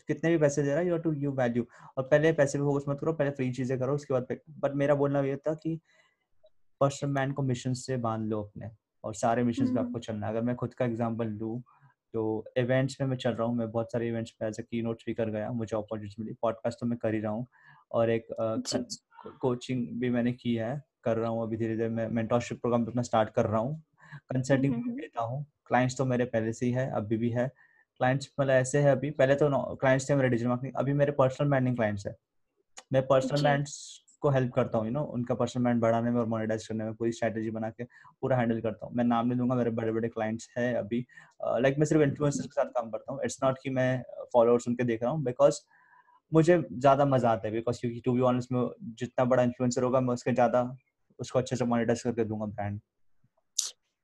कितने भी पैसे दे रहा है यू टू गिव वैल्यू और पहले पैसे पे फोकस मत करो पहले फ्री चीज़ें करो उसके बाद बट मेरा बोलना ये था कि पर्सनल मैन को मिशन से बाँध लो अपने। और सारे मिशन पे आपको चलना है। अगर मैं खुद का एग्ज़ाम्पल लूँ तो इवेंट्स में मैं चल रहा हूँ। मैं बहुत सारे इवेंट्स पे एज ए की नोट स्पीकर गया मुझे अपॉर्चुनिटी मिली। पॉडकास्ट तो मैं कर ही रहा हूँ। और एक कोचिंग भी मैंने की है। कर रहा हूँ अभी धीरे धीरे मैं मेंटरशिप प्रोग्राम अपना स्टार्ट कर रहा हूँ। कंसल्टिंग देता हूँ। क्लाइंट्स तो मेरे पहले से ही है अभी भी है। क्लाइंट्स मतलब ऐसे है अभी। पहले तो क्लाइंट्स थे मेरे डिजिटल मार्केटिंग अभी मेरे पर्सनल ब्रांडिंग क्लाइंट्स है। मैं पर्सनल ब्रांड्स को हेल्प करता हूँ यू नो उनका पर्सनल ब्रांड बढ़ाने में और मोनेटाइज करने में पूरी स्ट्रेटेजी बना के पूरा हैंडल करता हूँ। मैं नाम नहीं दूँगा मेरे बड़े बड़े क्लाइंट्स है अभी। लाइक मैं सिर्फ़ इन्फ्लुएंसर के साथ काम करता हूँ। इट्स नॉट कि मैं फॉलोअर्स उनके देख रहा हूँ बिकॉज़ मुझे ज़्यादा मज़ा आता है बिकॉज़ क्योंकि टू बी ऑनेस्ट में जितना बड़ा इन्फ्लुएंसर होगा मैं उसके ज़्यादा उसको अच्छे से मोनेटाइज करके दूँगा ब्रांड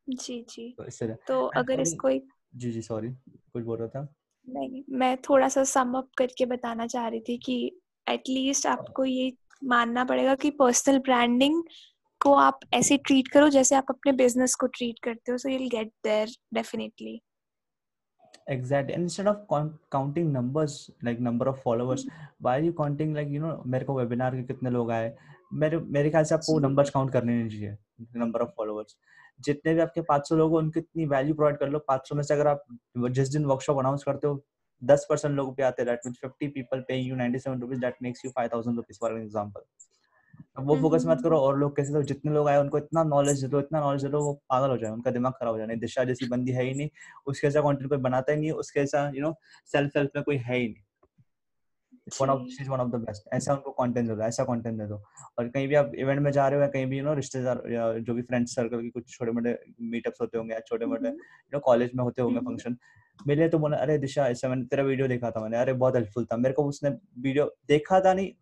जी जी। तो तो अगर इसको एक जी जी सॉरी कुछ बोल रहा था? नहीं मैं थोड़ा सा सम अप करके बताना चाह रही थी कि एटलीस्ट आपको ये मानना पड़ेगा कि पर्सनल ब्रांडिंग को आप ऐसे ट्रीट करो जैसे आप अपने बिज़नेस को ट्रीट करते हो so you get there definitely exactly. And instead of counting numbers like number of followers why are you counting like you know मेरे को वेबिनार के कितने लोग आए? मेरे मेरे ख्याल से आपको नंबर्स काउंट करने नहीं चाहिए नंबर ऑफ़ फॉलोअर्स जितने भी आपके 500 लोग हो उनकी इतनी वैल्यू प्रोवाइड कर लो 500 में से अगर आप जिस दिन वर्कशॉप अनाउंस करते हो दस परसेंट लोग पे आते हैं that 50 people pay you 97 seven that makes you 5000 rupees for an example अब वो फोकस मत करो और लोग कैसे तो जितने लोग आए उनको इतना नॉलेज दे दो इतना नॉलेज दे दो वो पागल हो जाए उनका दिमाग खराब हो जाए दिशा जैसी बंदी है ही नहीं उसके ऐसा कंटेंट कोई बनाता ही नहीं उसके ऐसा यू नो सेल्फ हेल्प में कोई है ही नहीं। One of she one of the best ऐसा उनको कंटेंट दे दो ऐसा कंटेंट दे दो। और कहीं भी आप इवेंट में जा रहे हो कहीं भी यू नो रिश्तेदार या जो भी सर्कल की कुछ छोटे मोटे मीटअप्स होते होंगे या छोटे मोटे यू नो कॉलेज में होते होंगे फ़ंक्शन मिले तो बोला अरे दिशा ऐसा मैंने तेरा वीडियो देखा था मैंने अरे बहुत हेल्पफुल था। मेरे को उसने वीडियो देखा था नहीं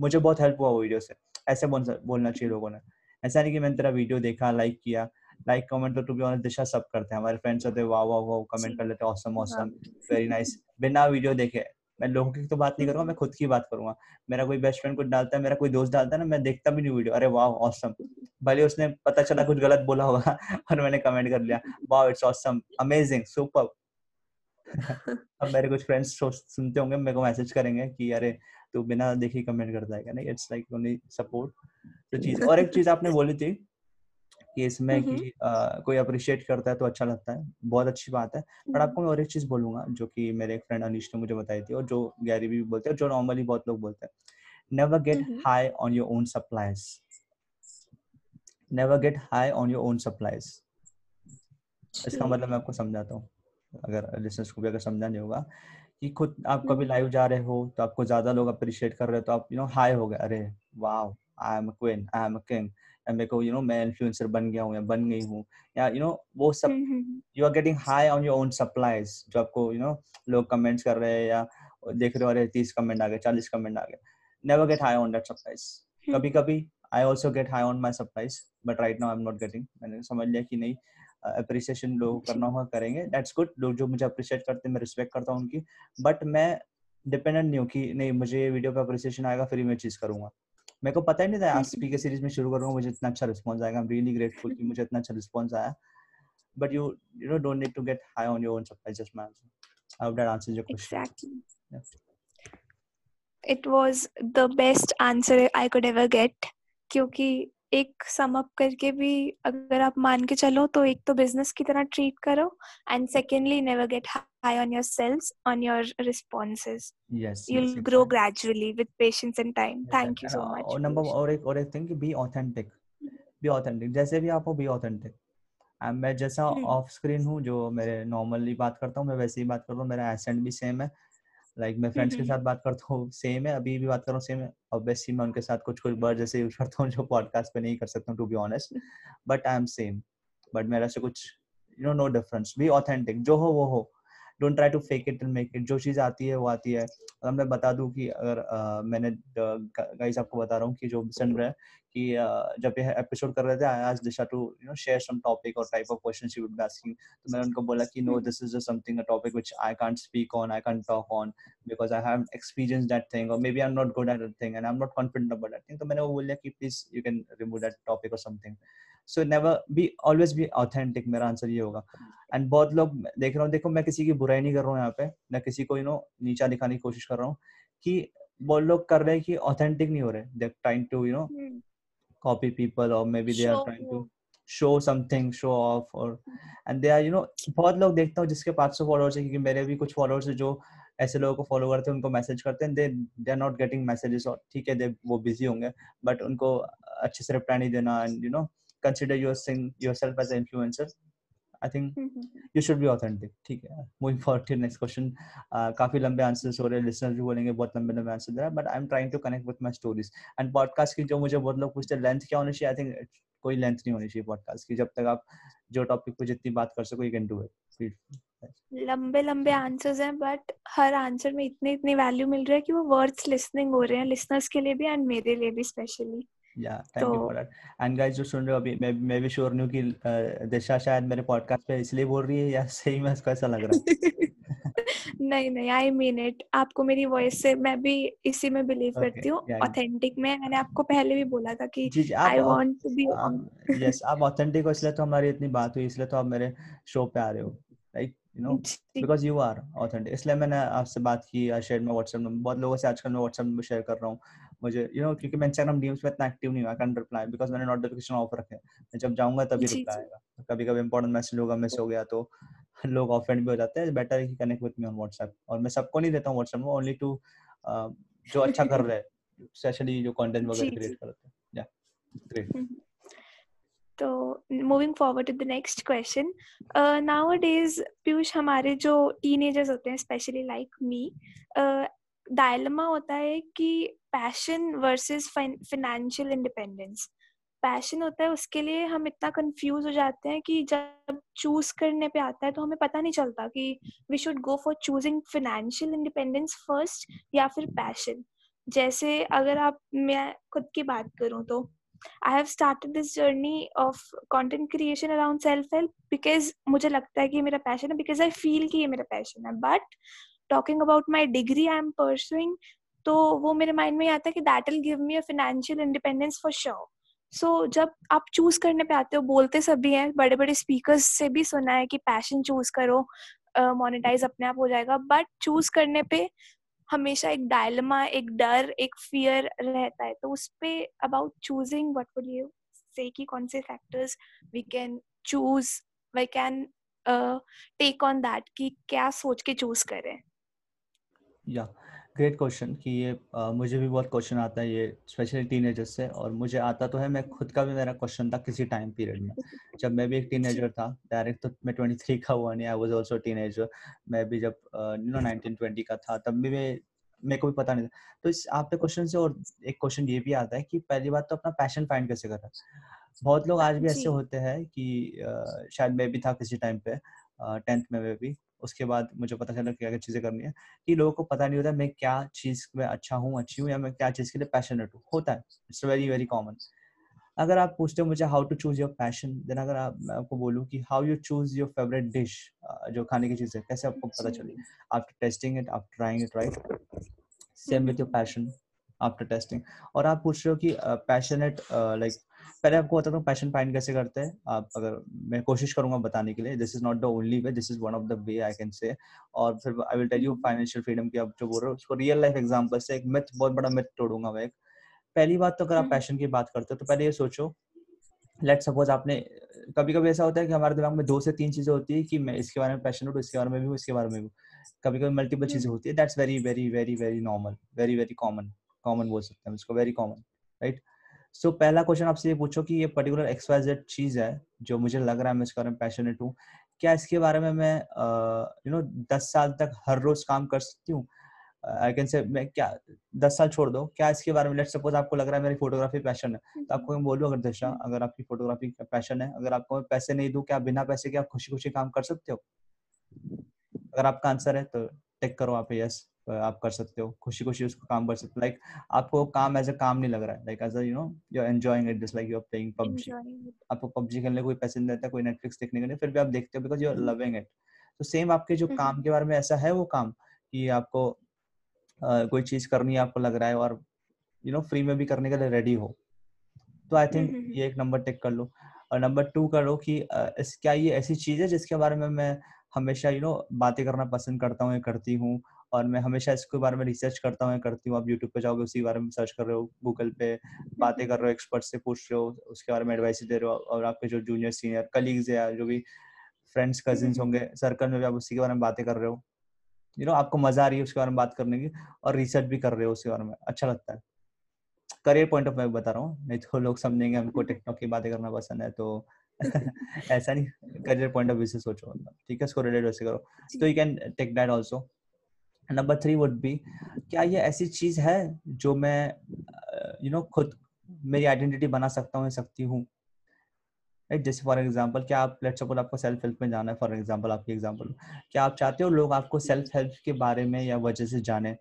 मुझे बहुत हेल्प हुआ वो वीडियो से। ऐसे बोलना चाहिए लोगों ने। ऐसा नहीं कि मैंने तेरा वीडियो देखा लाइक किया। लाइक कमेंट तो टू बी ऑनेस्ट दिशा सब करते हैं। हमारे फ्रेंड्स होते हैं वाह वाह वाह कमेंट कर लेते हैं ऑसम ऑसम वेरी नाइस बिना वीडियो देखे। मैं लोगों की तो बात नहीं करूँगा, मैं खुद की बात करूँगा। मेरा कोई बेस्ट फ्रेंड कुछ डालता है, मेरा कोई दोस्त डालता है ना, मैं देखता भी नहीं वीडियो अरे वाह ऑसम भले उसने पता चला कुछ गलत बोला होगा, और मैंने कमेंट कर लिया। वाह इट्स ऑसम अमेजिंग सुपर अब मेरे कुछ फ्रेंड्स सुनते होंगे, मेरे को मैसेज करेंगे कि, अरे, तू बिना देखे कमेंट करता है नहीं इट्स लाइक ओनली सपोर्ट तो चीज़, और एक चीज़ आपने बोली थी कि इसमें कि आ, कोई अप्रिशिएट करता है तो अच्छा लगता है बहुत अच्छी बात है। पर आपको मैं और एक चीज़ बोलूँगा जो कि मेरे एक फ्रेंड अनिश ने मुझे बताई थी और जो गैरी भी बोलते हैं जो नॉर्मली बहुत लोग बोलते हैं। Never get high on your own supplies never get high on your own supplies इसका मतलब मैं आपको समझाता हूँ अगर लिसनर्स को भी अगर समझा नहीं होगा कि खुद आप कभी लाइव जा रहे हो तो आपको ज़्यादा लोग अप्रिशिएट कर रहे हो तो आप यू नो हाई हो गए। अरे वाह I am queen I am king मेरे को यू नो मैं इन्फ्लुएंसर बन गया हूँ या बन गई हूँ या यू नो वो सब you are getting high on your own supplies जो आपको यू नो लोग कमेंट्स कर रहे हैं या देख रहे हो अरे तीस कमेंट आ गए चालीस कमेंट आ गए। Never get high on that supplies कभी कभी I also get high on my supplies but right now I am not getting मैंने समझ लिया कि नहीं अप्रिसिएशन uh, लोग करना होगा करेंगे। दैट्स गुड लोग जो मुझे अप्रिशिएट करते हैं मैं रिस्पेक्ट करता हूँ उनकी। बट मैं डिपेंडेंट नहीं हूँ कि नहीं मुझे वीडियो पे अप्रिसिएशन आएगा फिर मैं चीज़ करूँगा। मेरे को पता ही नहीं था आज स्पीकर सीरीज़ में शुरू करूँगा मुझे इतना अच्छा रिस्पॉन्स आएगा। आई एम रियली ग्रेटफुल कि मुझे इतना अच्छा रिस्पॉन्स आया। But you you know don't need to get high on your own supply just man I hope that answers your question exactly it was the best answer I could ever get क्योंकि एक sum up करके भी अगर आप मान के चलो तो एक तो बिज़नेस की तरह ट्रीट करो and secondly never get high on your sales on your responses exactly. gradually with patience and time. Thank you so Uh, much और नंबर और एक और एक thing be authentic be authentic जैसे भी आप हो बी ऑथेंटिक मैं जैसा Hmm. ऑफ़ स्क्रीन हूँ जो मेरे नॉर्मली बात करता हूँ मैं वैसे ही बात करता हूँ मेरा एसेंट भी सेम है। लाइक मैं फ्रेंड्स के Mhm. साथ बात करता हूँ सेम है अभी भी बात कर रहा हूँ सेम है। ऑब्वियसली मैं उनके साथ कुछ कुछ वर्ड जैसे यूज़ करता हूँ जो पॉडकास्ट पे नहीं कर सकता हूँ to be honest but I am same but मेरा से कुछ you know no difference be authentic जो हो वो हो. Don't try to fake it and make it जो चीज़ आती है वो आती है अगर मैं बता दूँ कि अगर uh, मैंने गाइस आपको बता रहा हूँ कि जो सुन रहे हैं कि uh, जब ये एपिसोड कर रहे थे आई आज Disha to you know share some topic और type of question she would be asking तो मैंने उनको बोला कि no this is something a topic which I can't speak on I can't talk on because I haven't experienced that thing, or maybe I'm not good at that thing and I'm not confident about that thing. तो मैंने वो बोला कि please you can remove that topic or something. So never be always be authentic. मेरा answer ये होगा. And बहुत लोग देख रहा हूँ देखो मैं किसी की बुराई नहीं कर रहा हूँ यहाँ पे मैं किसी को यू नो नीचा दिखाने की कोशिश कर रहा हूँ कि बहुत लोग कर रहे हैं कि ऑथेंटिक नहीं हो रहे they trying to you know copy people or maybe they are Show trying to off. show something show off or and they are you know बहुत लोग देखता हूँ जिसके 500 फॉलोअर्स है क्योंकि मेरे भी कुछ फॉलोअर्स है जो ऐसे लोगों को फॉलो करते हैं उनको मैसेज करते हैं they they are not getting messages और ठीक है दे वो बिज़ी होंगे बट उनको अच्छे से रिप्लाई नहीं देना and you know consider your sing yourself as influencer I think. You should be authentic ठीक है। Moving forward to next question काफ़ी लंबे आंसर्स हो रहे हैं। लिसनर्स भी बोलेंगे बहुत लंबे लंबे आंसर दे रहा है but I am trying to connect with my stories and podcast की जो मुझे बहुत लोग पूछते हैं लेंथ क्या होनी चाहिए? आई थिंक कोई लेंथ नहीं होनी चाहिए पॉडकास्ट की। जब तक आप जो टॉपिक पे जितनी बात कर सको यू कैन डू इट लंबे लंबे आंसर्स हैं बट हर आंसर में इतनी इतनी वैल्यू मिल रही है कि वो वर्ड्स लिसनिंग हो रहे हैं लिसनर्स के लिए भी एंड मेरे लिए भी specially yeah thank you for that and guys जो सुन रहे हो अभी मैं मैं भी श्योर नहीं हूँ कि दिशा शायद मेरे पॉडकास्ट पे इसलिए बोल रही है या सही में उसको ऐसा लग रहा है? नहीं नहीं आई मीन इट आपको मेरी वॉइस से मैं भी इसी में बिलीव Okay, करती हूँ. ऑथेंटिक में। मैंने आपको पहले भी बोला था कि I want to be yes आप ऑथेंटिक हो इसलिए तो हमारी इतनी बात हुई इसलिए तो आप मेरे शो पे आ रहे हो like you know because you are authentic इसलिए मैंने आपसे बात की शेयर मैं व्हाट्सएप नंबर बहुत लोगों से आजकल मैं व्हाट्सएप नंबर शेयर कर रहा हूँ। मुझे यू नो क्योंकि मैं इंस्टाग्राम डीएम्स में इतना एक्टिव नहीं हूँ आई कैन रिप्लाई बिकॉज़ मैंने नोटिफिकेशन ऑफ़ रखे हैं। मैं जब जाऊँगा तभी रिप्लाई आएगा। कभी कभी इंपॉर्टेंट मैसेज होगा मिस हो गया तो लोग ऑफेंड भी हो जाते हैं। बेटर है कि connect with me on WhatsApp और मैं सबको नहीं देता हूँ व्हाट्सएप में ओनली टू जो अच्छा कर रहे हैं स्पेशली जो कंटेंट वगैरह क्रिएट। करते हैं। या ग्रेट तो moving forward to the next question now Piyush हमारे जो टीनेजर्स होते हैं स्पेशली लाइक मी डायलमा होता है कि passion versus financial independence passion होता है, उसके लिए हम इतना कंफ्यूज हो जाते हैं कि जब चूज़ करने पे आता है तो हमें पता नहीं चलता कि we should go for choosing financial independence first या फिर पैशन जैसे अगर आप, मैं खुद की बात करूँ तो आई have started this journey of content creation around self help because मुझे लगता है कि ये मेरा पैशन है बिकॉज़ आई फील कि ये मेरा पैशन है. But talking about my degree I am pursuing तो वो मेरे माइंड में आता है कि that will give me a financial independence for sure. सो जब आप चूज़ करने पे आते हो बोलते सभी हैं बड़े बड़े स्पीकर्स से भी सुना है कि पैशन चूज़ करो मोनेटाइज uh, अपने आप हो जाएगा बट चूज़ करने पे हमेशा एक डायलमा एक डर एक फियर रहता है। तो उस पे about choosing what would you say कि कौन से factors we can choose we can take on that कि क्या सोच के चूज़ करें? या ग्रेट क्वेश्चन कि ये uh, मुझे भी बहुत क्वेश्चन आता है ये स्पेशली टीनेजर्स से और मुझे आता तो है मैं खुद का भी मेरा क्वेश्चन था किसी टाइम पीरियड में। जब मैं भी एक टीनेजर था डायरेक्ट तो मैं 23 का हुआ नहीं आई वाज आल्सो टीनेजर मैं भी जब यू नो 19 20 का था तब भी मैं मेरे को भी पता नहीं था। तो इस आपके क्वेश्चन से और एक क्वेश्चन ये भी आता है कि पहली बात तो अपना पैशन फाइंड कैसे करना बहुत लोग आज भी ऐसे होते हैं कि uh, शायद मैं भी था किसी टाइम पे टेंथ में मैं भी। उसके बाद मुझे पता चला क्या क्या चीज़ें करनी है कि लोगों को पता नहीं होता मैं क्या चीज़ में अच्छा हूँ अच्छी हूँ या मैं क्या चीज़ के लिए पैशनेट हूँ। होता है इट्स वेरी वेरी कॉमन अगर आप पूछते हो मुझे how to choose your passion then अगर आप मैं आपको बोलूँ कि how you choose your favourite dish जो खाने की चीज़ है कैसे आपको पता चली? After tasting it after trying it right same with your passion after tasting और आप पूछ रहे हो कि पैशनेट लाइक पहले आपको बताता हूँ पैशन फाइंड कैसे करते हैं? आप अगर मैं कोशिश करूँगा बताने के लिए this is not the only way this is one of the way I can say और फिर I will tell you financial freedom की आप जो बोल रहे हो उसको रियल लाइफ एग्जांपल से एक मिथ बहुत बड़ा मिथ तोड़ूँगा मैं एक। पहली बात तो अगर आप पैशन की बात करते हो तो पहले ये सोचो लेट सपोज़ आपने कभी कभी ऐसा होता है कि हमारे दिमाग में दो से तीन चीज़ें होती है कि मैं इसके बारे में पैशन हूँ इसके बारे में भी हूँ इसके बारे में भी कभी कभी मल्टीपल चीज़ें होती है that's very very very very normal very very common common बोल सकते हैं उसको very common right so so, पहला क्वेश्चन आपसे ये पूछो कि ये पर्टिकुलर एक्सवाइजेड चीज़ है जो मुझे लग रहा है मैं इसके बारे में पैशनेट हूँ। क्या इसके बारे में मैं यू नो दस साल तक हर रोज काम कर सकती हूँ? आई कैन से मैं क्या दस साल छोड़ दो। क्या इसके बारे में लेट सपोज़ आपको लग रहा है मेरी फोटोग्राफी पैशन है तो आपको मैं बोलूँ अगर दिशा अगर आपकी फोटोग्राफी का पैशन है अगर आपको मैं पैसे नहीं दूँ क्या बिना पैसे के आप खुशी खुशी काम कर सकते हो? अगर आपका आंसर है तो टेक करो आप यस आप कर सकते हो खुशी खुशी उसको काम कर सकते हो। लाइक आपको काम एज अ काम नहीं लग रहा है। Like as you know you are enjoying it just like you are playing PUBG आपको पबजी खेलने कोई पैसे नहीं देता कोई नेटफ्लिक्स देखने के लिए फिर भी आप देखते हो because you are loving it तो सेम आपके जो काम के बारे में ऐसा है वो काम कि आपको uh, कोई चीज़ करनी आपको लग रहा है और यू नो फ्री में भी करने के लिए रेडी हो। तो आई थिंक ये एक नंबर टेक कर लो। और नंबर टू करो कि uh, क्या ये ऐसी चीज़ है जिसके बारे में मैं हमेशा यू नो बातें करना पसंद करता हूँ या करती हूँ? और मैं हमेशा इसके बारे में रिसर्च करता हूँ करती हूँ। आप यूट्यूब पे जाओगे उसी बारे में सर्च कर रहे हो गूगल पे बातें कर रहे हो एक्सपर्ट से पूछ रहे हो उसके बारे में एडवाइस दे रहे हो और आपके जो जूनियर सीनियर कलीग्स या जो भी फ्रेंड्स कजिन्स होंगे सर्कल में भी आप उसी के बारे में बातें कर रहे हो। यू नो आपको मज़ा आ रही है उसके बारे में बात करने की और रिसर्च भी कर रहे हो उसके बारे में। अच्छा लगता है। करियर पॉइंट ऑफ़ व्यू बता रहा हूँ नहीं तो लोग समझेंगे हमको टिकटॉक की बातें करना पसंद है तो ऐसा नहीं करियर पॉइंट ऑफ़ व्यू से सोचो मतलब ठीक है? इसको रिलेट वैसे करो। तो you can take that also number three would be क्या ये ऐसी चीज़ है जो मैं यू नो खुद मेरी आइडेंटिटी बना सकता हूँ सकती हूँ? राइट जैसे फॉर एग्ज़ाम्पल क्या आप लेट्स सपोज़ आपको सेल्फ हेल्प में जाना है फॉर एग्जांपल आपकी एग्जांपल क्या आप चाहते हो लोग आपको सेल्फ हेल्प के बारे में या वजह से जाने?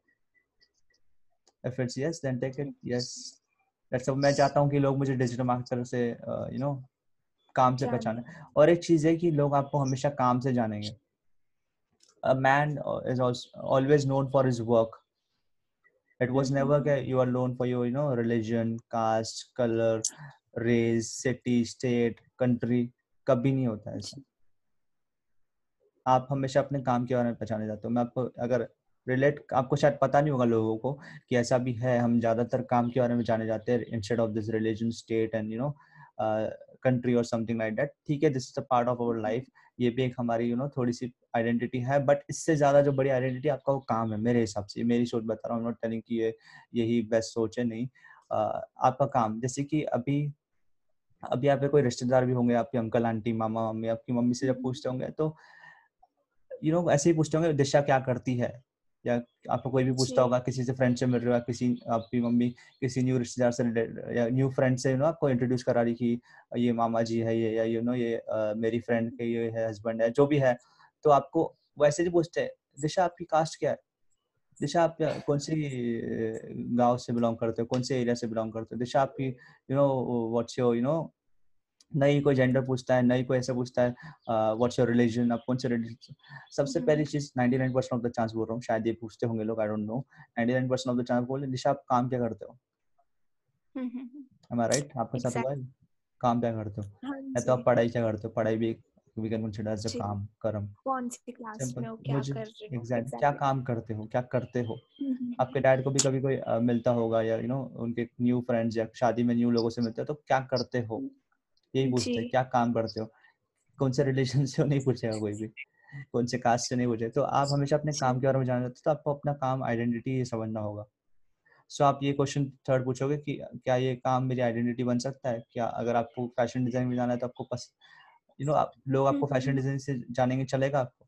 If it's yes then take it yes that's मैं चाहता हूँ कि लोग मुझे डिजिटल मार्केटर से you uh, know you know, काम से पहचाने। और एक चीज़ है कि लोग आपको हमेशा काम से जानेंगे। A man uh, is also always known for his work it was mm-hmm. never that you are known for your you know religion caste color race city state country कभी नहीं होता है ऐसा आप हमेशा अपने काम के बारे में पहचाने जाते हो मैं आपको अगर रिलेट आपको शायद पता नहीं होगा लोगों को कि ऐसा भी है हम ज़्यादातर काम के बारे में जाने जाते हैं instead of this religion state and you know country और समथिंग लाइक दैट ठीक है this is a part of our life ये भी एक हमारी यू you नो know, थोड़ी सी आइडेंटिटी है बट इससे ज़्यादा जो बड़ी आइडेंटिटी आपका वो काम है मेरे हिसाब से। मेरी सोच बता रहा हूँ नॉट टेलिंग ये यही बेस्ट सोच है नहीं। uh, आपका काम जैसे कि अभी अभी आप कोई रिश्तेदार भी होंगे आपके अंकल आंटी मामा मम्मी आपकी मम्मी से जब पूछते होंगे तो यू you नो know, ऐसे ही पूछते होंगे दिशा क्या करती है? या आपको कोई भी पूछता होगा किसी से फ्रेंड से मिल रहे हो किसी आपकी मम्मी किसी न्यू रिश्तेदार से या न्यू फ्रेंड से यू नो आपको इंट्रोड्यूस करा रही कि ये मामा जी है ये या यू नो ये मेरी फ्रेंड के ये है हस्बैंड है जो भी है। तो आपको वैसे ही पूछते हैं दिशा आपकी कास्ट क्या है? दिशा आप कौन सी गाँव से बिलोंग करते हो? कौन से एरिया से बिलोंग करते हो? दिशा आपकी you know what's your you know नई कोई जेंडर पूछता है नई कोई ऐसा पूछता है व्हाट्स योर रिलीजन आप कौन से रिलीजन सबसे हम्म। पहली चीज़ 99 परसेंट ऑफ़ द चांस बोल रहा हूँ शायद ये पूछते होंगे लोग I don't know 99 percent of the chance बोले निशा आप काम क्या करते हो? एम आई राइट आपके साथ हुआ है? काम क्या करते हो? हाँ या तो आप पढ़ाई क्या करते हो? पढ़ाई भी we can consider as a काम कर्म। कौन सी क्लास में हो क्या कर रहे हो? एग्जैक्ट क्या काम करते हो? क्या करते हो? आपके डैड को भी कभी कोई मिलता होगा या यू नो उनके न्यू फ्रेंड्स या शादी में न्यू लोगों से मिलते हो तो क्या करते हो? यही पूछते हैं क्या काम करते हो? कौन से रिलेशन से हो? नहीं पूछेगा कोई भी। कौन से कास्ट से? नहीं पूछे तो आप हमेशा अपने काम के बारे में जानना चाहते हो तो आपको अपना काम आइडेंटिटी समझना होगा। सो so, आप ये क्वेश्चन थर्ड पूछोगे कि क्या ये काम मेरी आइडेंटिटी बन सकता है? क्या अगर आपको फ़ैशन डिज़ाइन में जाना है तो आपको पस यू नो आप लोग आपको हम्म, फ़ैशन हम्म, डिज़ाइन से जानेंगे चलेगा आपको।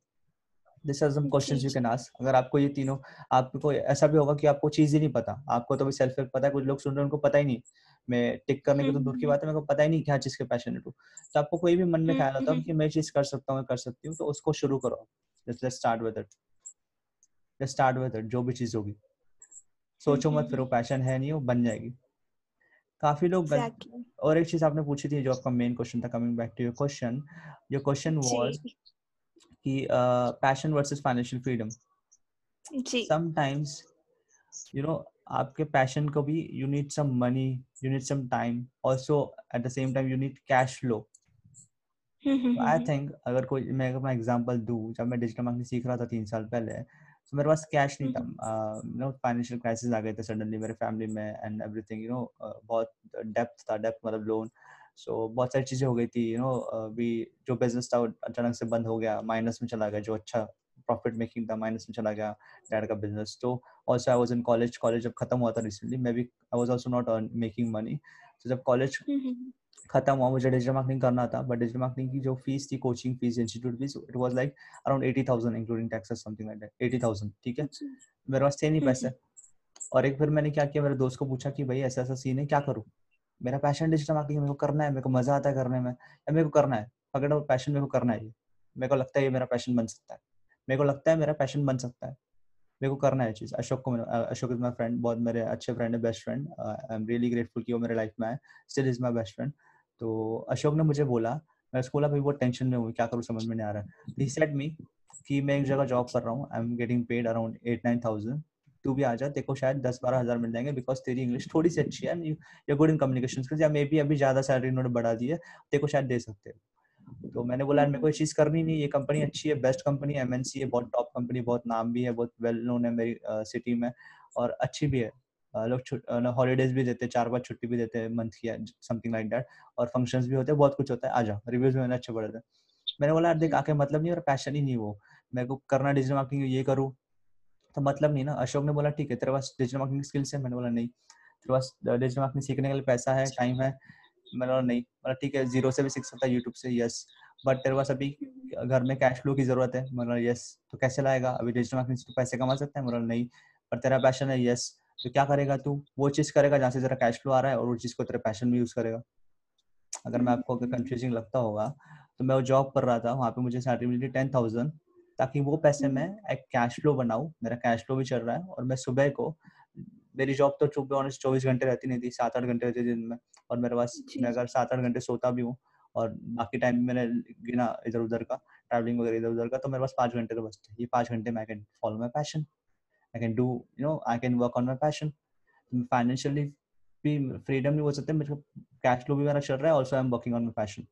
This are some questions you can ask अगर आपको ये तीनों आपको ऐसा भी होगा कि आपको चीज़ ही नहीं पता। आपको तो भी सेल्फ हेल्प पता है कुछ लोग सुन रहे हैं उनको पता ही नहीं। मैं टिक करने की तो दूर की हम्म, बात है मेरे को पता ही नहीं क्या चीज़ के पैशनेट हूँ तो। आपको कोई भी मन में हम्म, ख्याल आता है हम्म, कि मैं चीज़ कर सकता हूँ कर सकती हूँ तो उसको शुरू करो। Just start with it just start with it जो भी चीज़ होगी। सोचो मत फिर वो पैशन है नहीं वो बन जाएगी। काफ़ी लोग. एग्जैक्टली और एक चीज़ आपने पूछी थी जो आपका मेन क्वेश्चन था coming back to your question your question was कि पैशन वर्सेस फाइनेंशियल फ्रीडम जी। समटाइम्स यू नो आपके पैशन को भी you need some money you need some time also at the same time you need cash flow I think अगर कोई मैं अपना example दूँ जब मैं डिजिटल मार्केटिंग सीख रहा था तीन साल पहले तो मेरे पास कैश नहीं था। नो फाइनेंशियल क्राइसिस आ गए थे सडनली मेरे फैमिली में एंड एवरीथिंग यू नो बहुत डेप्थ था डेप्थ मतलब लोन सो बहुत सारी चीज़ें हो गई थी यू नो भी जो बिज़नेस था अचानक से बंद हो गया माइनस में चला गया जो अच्छा प्रॉफिट मेकिंग था माइनस में चला गया डैड का बिज़नेस तो also I was in college college जब खत्म हुआ था रिसेंटली मैं भी I was also not making money तो जब कॉलेज खत्म हुआ मुझे डिजिटल मार्केटिंग करना था बट डिजिटल मार्केटिंग की जो फ़ीस थी coaching fees institute fees it was like around eighty thousand including taxes something like eighty thousand ठीक है? मेरे पास थे नहीं पैसे। और एक फिर मैंने क्या किया मेरे दोस्त को पूछा कि भाई ऐसा ऐसा सीन है क्या करूँ? मेरा पैशन डिजिटल मार्केटिंग मेरे को करना है मेरे को मज़ा आता है करने में या मेरे को करना है पकड़ो पैशन मेरे को करना है मेरे को लगता है ये मेरा पैशन बन सकता है। मेरे को लगता है मेरा पैशन बन सकता है। मेरे को करना है चीज़। अशोक को अशोक इज़ माई फ्रेंड बहुत मेरे अच्छे फ्रेंड है best friend I am really grateful कि वो मेरे लाइफ में है still is my best friend तो अशोक ने मुझे बोला, मैं उसको बोला, भाई, बहुत टेंशन में हूँ, क्या करूँ, समझ में नहीं आ रहा है। ही सेड मी कि मैं एक जगह जॉब कर रहा हूँ। I am getting paid around eight nine thousand तू भी आ जा को शायद दस बारह हज़ार मिल जाएँगे बिकॉज़ तेरी इंग्लिश थोड़ी सी अच्छी है गुड इन कम्युनिकेशन स्किल्स या मे बी अभी ज़्यादा सैलरी उन्होंने बढ़ा दी है शायद दे सकते हैं। तो मैंने बोला मेरे को ये चीज़ करनी नहीं ये कंपनी अच्छी है बेस्ट कंपनी एमएनसी है बहुत टॉप कंपनी बहुत नाम भी है बहुत वेल नोन है मेरी सिटी में और अच्छी भी है। लोग हॉलीडेज भी देते हैं चार बार छुट्टी भी देते हैं मंथ की समथिंग लाइक दैट और फ़ंक्शंस भी होते हैं बहुत कुछ होता है। आजा रिव्यूज़ भी मैंने अच्छे पढ़े थे। मैंने बोला यार देख आके मतलब नहीं और पैशन ही नहीं वो। मेरे को करना डिजिटल मार्केटिंग ये करूँ। तो मतलब नहीं ना अशोक ने बोला ठीक है तेरे पास डिजिटल मार्केटिंग स्किल्स है? मैंने बोला नहीं तेरे पास डिजिटल मार्केटिंग सीखने के लिए पैसा है टाइम है मैंने नहीं बोला ठीक है ज़ीरो से भी सीख सकता है यूट्यूब से यस बट तेरे पास अभी घर में कैश फ्लो की ज़रूरत है मतलब यस तो कैसे लाएगा? अभी डिजिटल मार्केटिंग से पैसे कमा सकता है मतलब नहीं. पर तेरा पैशन है यस तो क्या करेगा तू? वो चीज़ करेगा जहाँ से तेरा कैश फ्लो आ रहा है और वो चीज़ को तेरा पैशन में यूज़ करेगा. अगर मैं आपको अगर कंफ्यूजिंग लगता होगा तो मैं वो जॉब कर रहा था वहाँ पे मुझे सैलरी मिली टेन थाउज़ेंड ताकि वो पैसे मैं एक कैश फ्लो बनाऊँ मेरा कैश फ्लो भी चल रहा है और मैं सुबह को मेरी जॉब तो चुप ऑनेस्ट चौबीस घंटे रहती नहीं थी सात आठ घंटे रहती थी दिन में। और मेरे पास मैं अगर सात आठ घंटे सोता भी हूँ और बाकी टाइम मैंने गिना इधर उधर का ट्रैवलिंग वगैरह इधर उधर का तो मेरे पास पाँच घंटे तो बचते ये पाँच घंटे में I can follow my passion I can do you know I can work on my passion financially भी फ्रीडम नहीं बोल सकते मेरे कैश फ्लो भी मेरा चल रहा है also I am working on my passion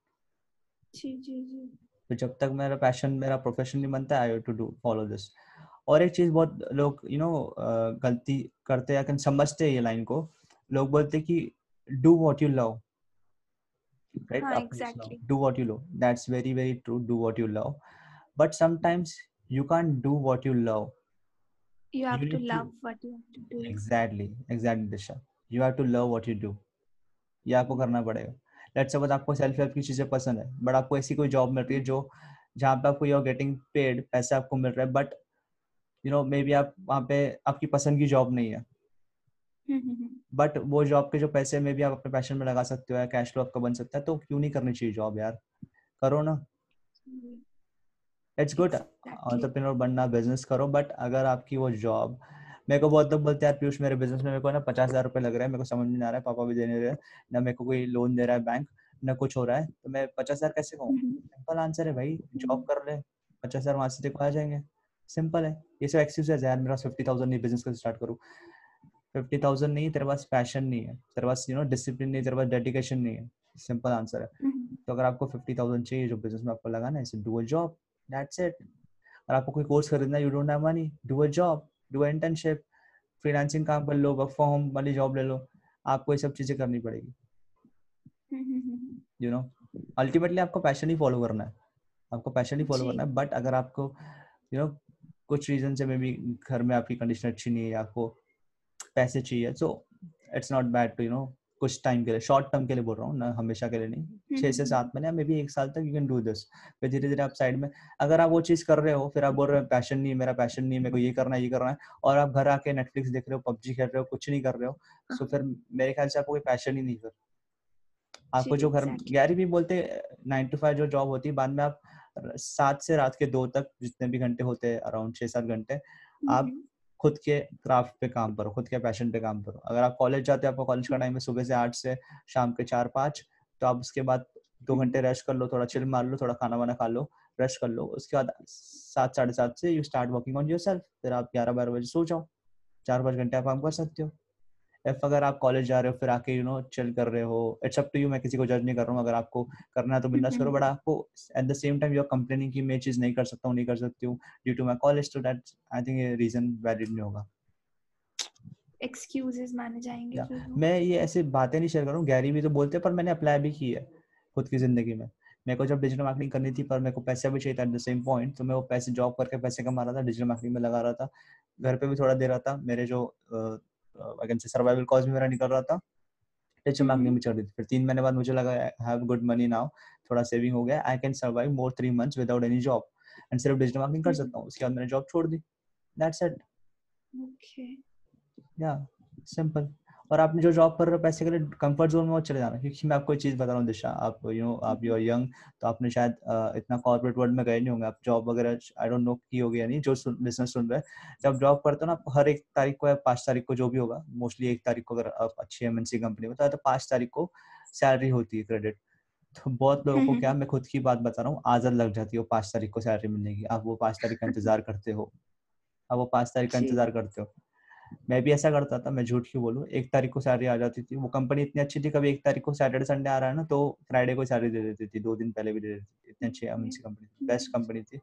जी जी जी। तो जब तक मेरा पैशन मेरा प्रोफेशन नहीं बनता I to do follow this और एक चीज़ बहुत लोग यू नो गलती करते हैं समझते हैं ये लाइन को लोग बोलते हैं कि do what you love right do what you love that's very very true do what you love but sometimes you can do what you love You have you to love to, what ये आपको करना पड़ेगा। Let's suppose आपको self help की चीज़ें पसंद है but आपको ऐसी कोई जॉब मिल रही है जो जहाँ पे आपको यू आर गेटिंग पेड पैसा आपको मिल रहा है but you know may be आप वहाँ पे आपकी पसंद की जॉब नहीं है। बट वो जॉब के जो पैसे में भी आप अपने पैशन में लगा सकते हो या कैश फ्लो आपका बन सकता है तो क्यों नहीं करनी चाहिए जॉब यार? करो ना। इट्स गुड ऑन्टरप्रेन्योर बनना बिज़नेस करो बट अगर आपकी वो जॉब मेरे को बहुत लोग बोलते हैं यार पीयूष मेरे बिज़नेस में मेरे को ना पचास हज़ार रुपये लग रहा है मेरे को समझ में नहीं आ रहा है पापा भी दे नहीं रहे ना मेरे को कोई लोन दे रहा है बैंक ना कुछ हो रहा है तो मैं पचास हज़ार कैसे कहूँ सिंपल आंसर है भाई जॉब कर ले पचास हज़ार वहाँ से देखो आ जाएँगे। सिंपल है। ये सब एक्सक्यूज है यार मेरा फिफ्टी थाउज़ेंड नहीं बिज़नेस कैसे स्टार्ट करूँ। फिफ्टी थाउज़ेंड नहीं तेरे पास पैशन नहीं है। तेरे पास यू नो डिसिप्लिन नहीं तेरे पास डेडिकेशन नहीं है। सिंपल आंसर है। तो अगर आपको फिफ्टी थाउज़ेंड चाहिए जो बिज़नेस में आपको लगाना है do a job that's it अगर आपको कोई कोर्स खरीदना you don't have money do a job do internship freelancing काम कर लो वर्क फ्रॉम होम वाली जॉब ले लो। आपको ये सब चीज़ें करनी पड़ेगी। यू नो अल्टीमेटली आपको पैशन ही फॉलो करना है। आपको पैशन ही फॉलो करना है बट अगर आपको यू नो कुछ रीजन से मे बी घर में आपकी कंडीशन अच्छी नहीं है आपको पैसे चाहिए so it's not bad to you know कुछ टाइम के लिए शॉर्ट टर्म के लिए बोल रहा हूँ ना हमेशा के लिए नहीं छः से सात महीने मे बी एक साल तक यू कैन डू दिस फिर धीरे धीरे आप साइड में अगर आप वो चीज़ कर रहे हो फिर आप बोल रहे हो पैशन नहीं है मेरा पैशन नहीं है मेरे को ये करना है ये करना है और आप घर आके नेटफ्लिक्स देख रहे हो पबजी खेल रहे हो कुछ नहीं कर रहे हो सो फिर मेरे ख्याल से आपको कोई पैशन ही नहीं फिर आपको जो घर. गैरी भी बोलते नाइन टू फाइव जो जॉब होती है बाद में आप सात से रात के दो तक जितने भी घंटे होते हैं अराउंड छः सात घंटे आप हम्म, खुद के क्राफ्ट पे काम करो खुद के पैशन पे काम करो। अगर आप कॉलेज जाते हो आपका कॉलेज का टाइम है सुबह से आठ से शाम के चार पाँच तो आप उसके बाद दो घंटे रेस्ट कर लो थोड़ा चिल मार लो थोड़ा खाना वाना खा लो रेस्ट कर लो। उसके बाद सात साढ़े सात से you start working on yourself फिर आप ग्यारह बारह बजे सो जाओ। चार पाँच घंटे आप काम कर सकते हो। इफ़ अगर आप कॉलेज जा रहे हो फिर आके यू नो चिल कर रहे हो इट्स अप टू यू मैं किसी को जज नहीं कर रहा हूँ अगर आपको करना है तो बिंदास करो बट आपको at the same time you are complaining कि मैं चीज़ नहीं कर सकता हूँ नहीं कर सकती हूँ ड्यू टू माई कॉलेज तो that I think reason valid नहीं होगा। एक्सक्यूजेस माने जाएँगे Yeah. मैं ये ऐसे बातें नहीं शेयर करूँ गैरी भी तो बोलते हैं पर मैंने अप्लाई भी की है खुद की ज़िंदगी में। मेरे को जब डिजिटल मार्केटिंग करनी थी पर मेरे को पैसा भी चाहिए था एट द सेम पॉइंट तो मैं वो पैसे जॉब करके पैसे कमा रहा था डिजिटल मार्केटिंग में लगा रहा था घर पे भी थोड़ा दे रहा था मेरे जो कैन से सर्वाइवल कॉज में मेरा निकल रहा था। डिजिटल मैम ने मुझे दी रही थी। फिर तीन महीने बाद मुझे लगा हैव गुड मनी नाउ थोड़ा सेविंग हो गया। I can survive more three months without any job and सिर्फ़ डिजिटल मार्केटिंग कर हम्म। सकता हूँ। उसके बाद मैंने जॉब छोड़ दी। That's it okay yeah simple और आपने जो जॉब कर रहे हो पैसे के लिए कंफर्ट जोन में चले जाना। क्योंकि मैं आपको एक चीज़ बता रहा हूँ दिशा आप यू नो आप यू आर यंग तो आपने शायद इतना कॉर्पोरेट वर्ल्ड में गए नहीं होंगे। आप जॉब वगैरह आई डोंट नो की होगी या नहीं जो बिज़नेस सुन रहे हैं। जब जॉब करते हो ना हर एक तारीख को या पाँच तारीख को जो भी होगा मोस्टली एक तारीख को अगर आप अच्छी एमएनसी कंपनी में तो, तो पाँच तारीख को सैलरी होती है क्रेडिट तो बहुत लोगों को क्या मैं खुद की बात बता रहा हूँ आदत लग जाती है वो पाँच तारीख को सैलरी मिलने की। आप वो पाँच तारीख का इंतज़ार करते हो। आप वो पाँच तारीख का इंतज़ार करते हो। मैं भी ऐसा करता था मैं झूठ क्यों बोलूँ? एक तारीख को सैलरी आ जाती थी वो कंपनी इतनी अच्छी थी कभी एक तारीख को सैटरडे संडे आ रहा है ना तो फ्राइडे को सैलरी दे देती थी दो दिन पहले भी दे देती थी इतनी अच्छी एमएनसी कंपनी बेस्ट कंपनी थी।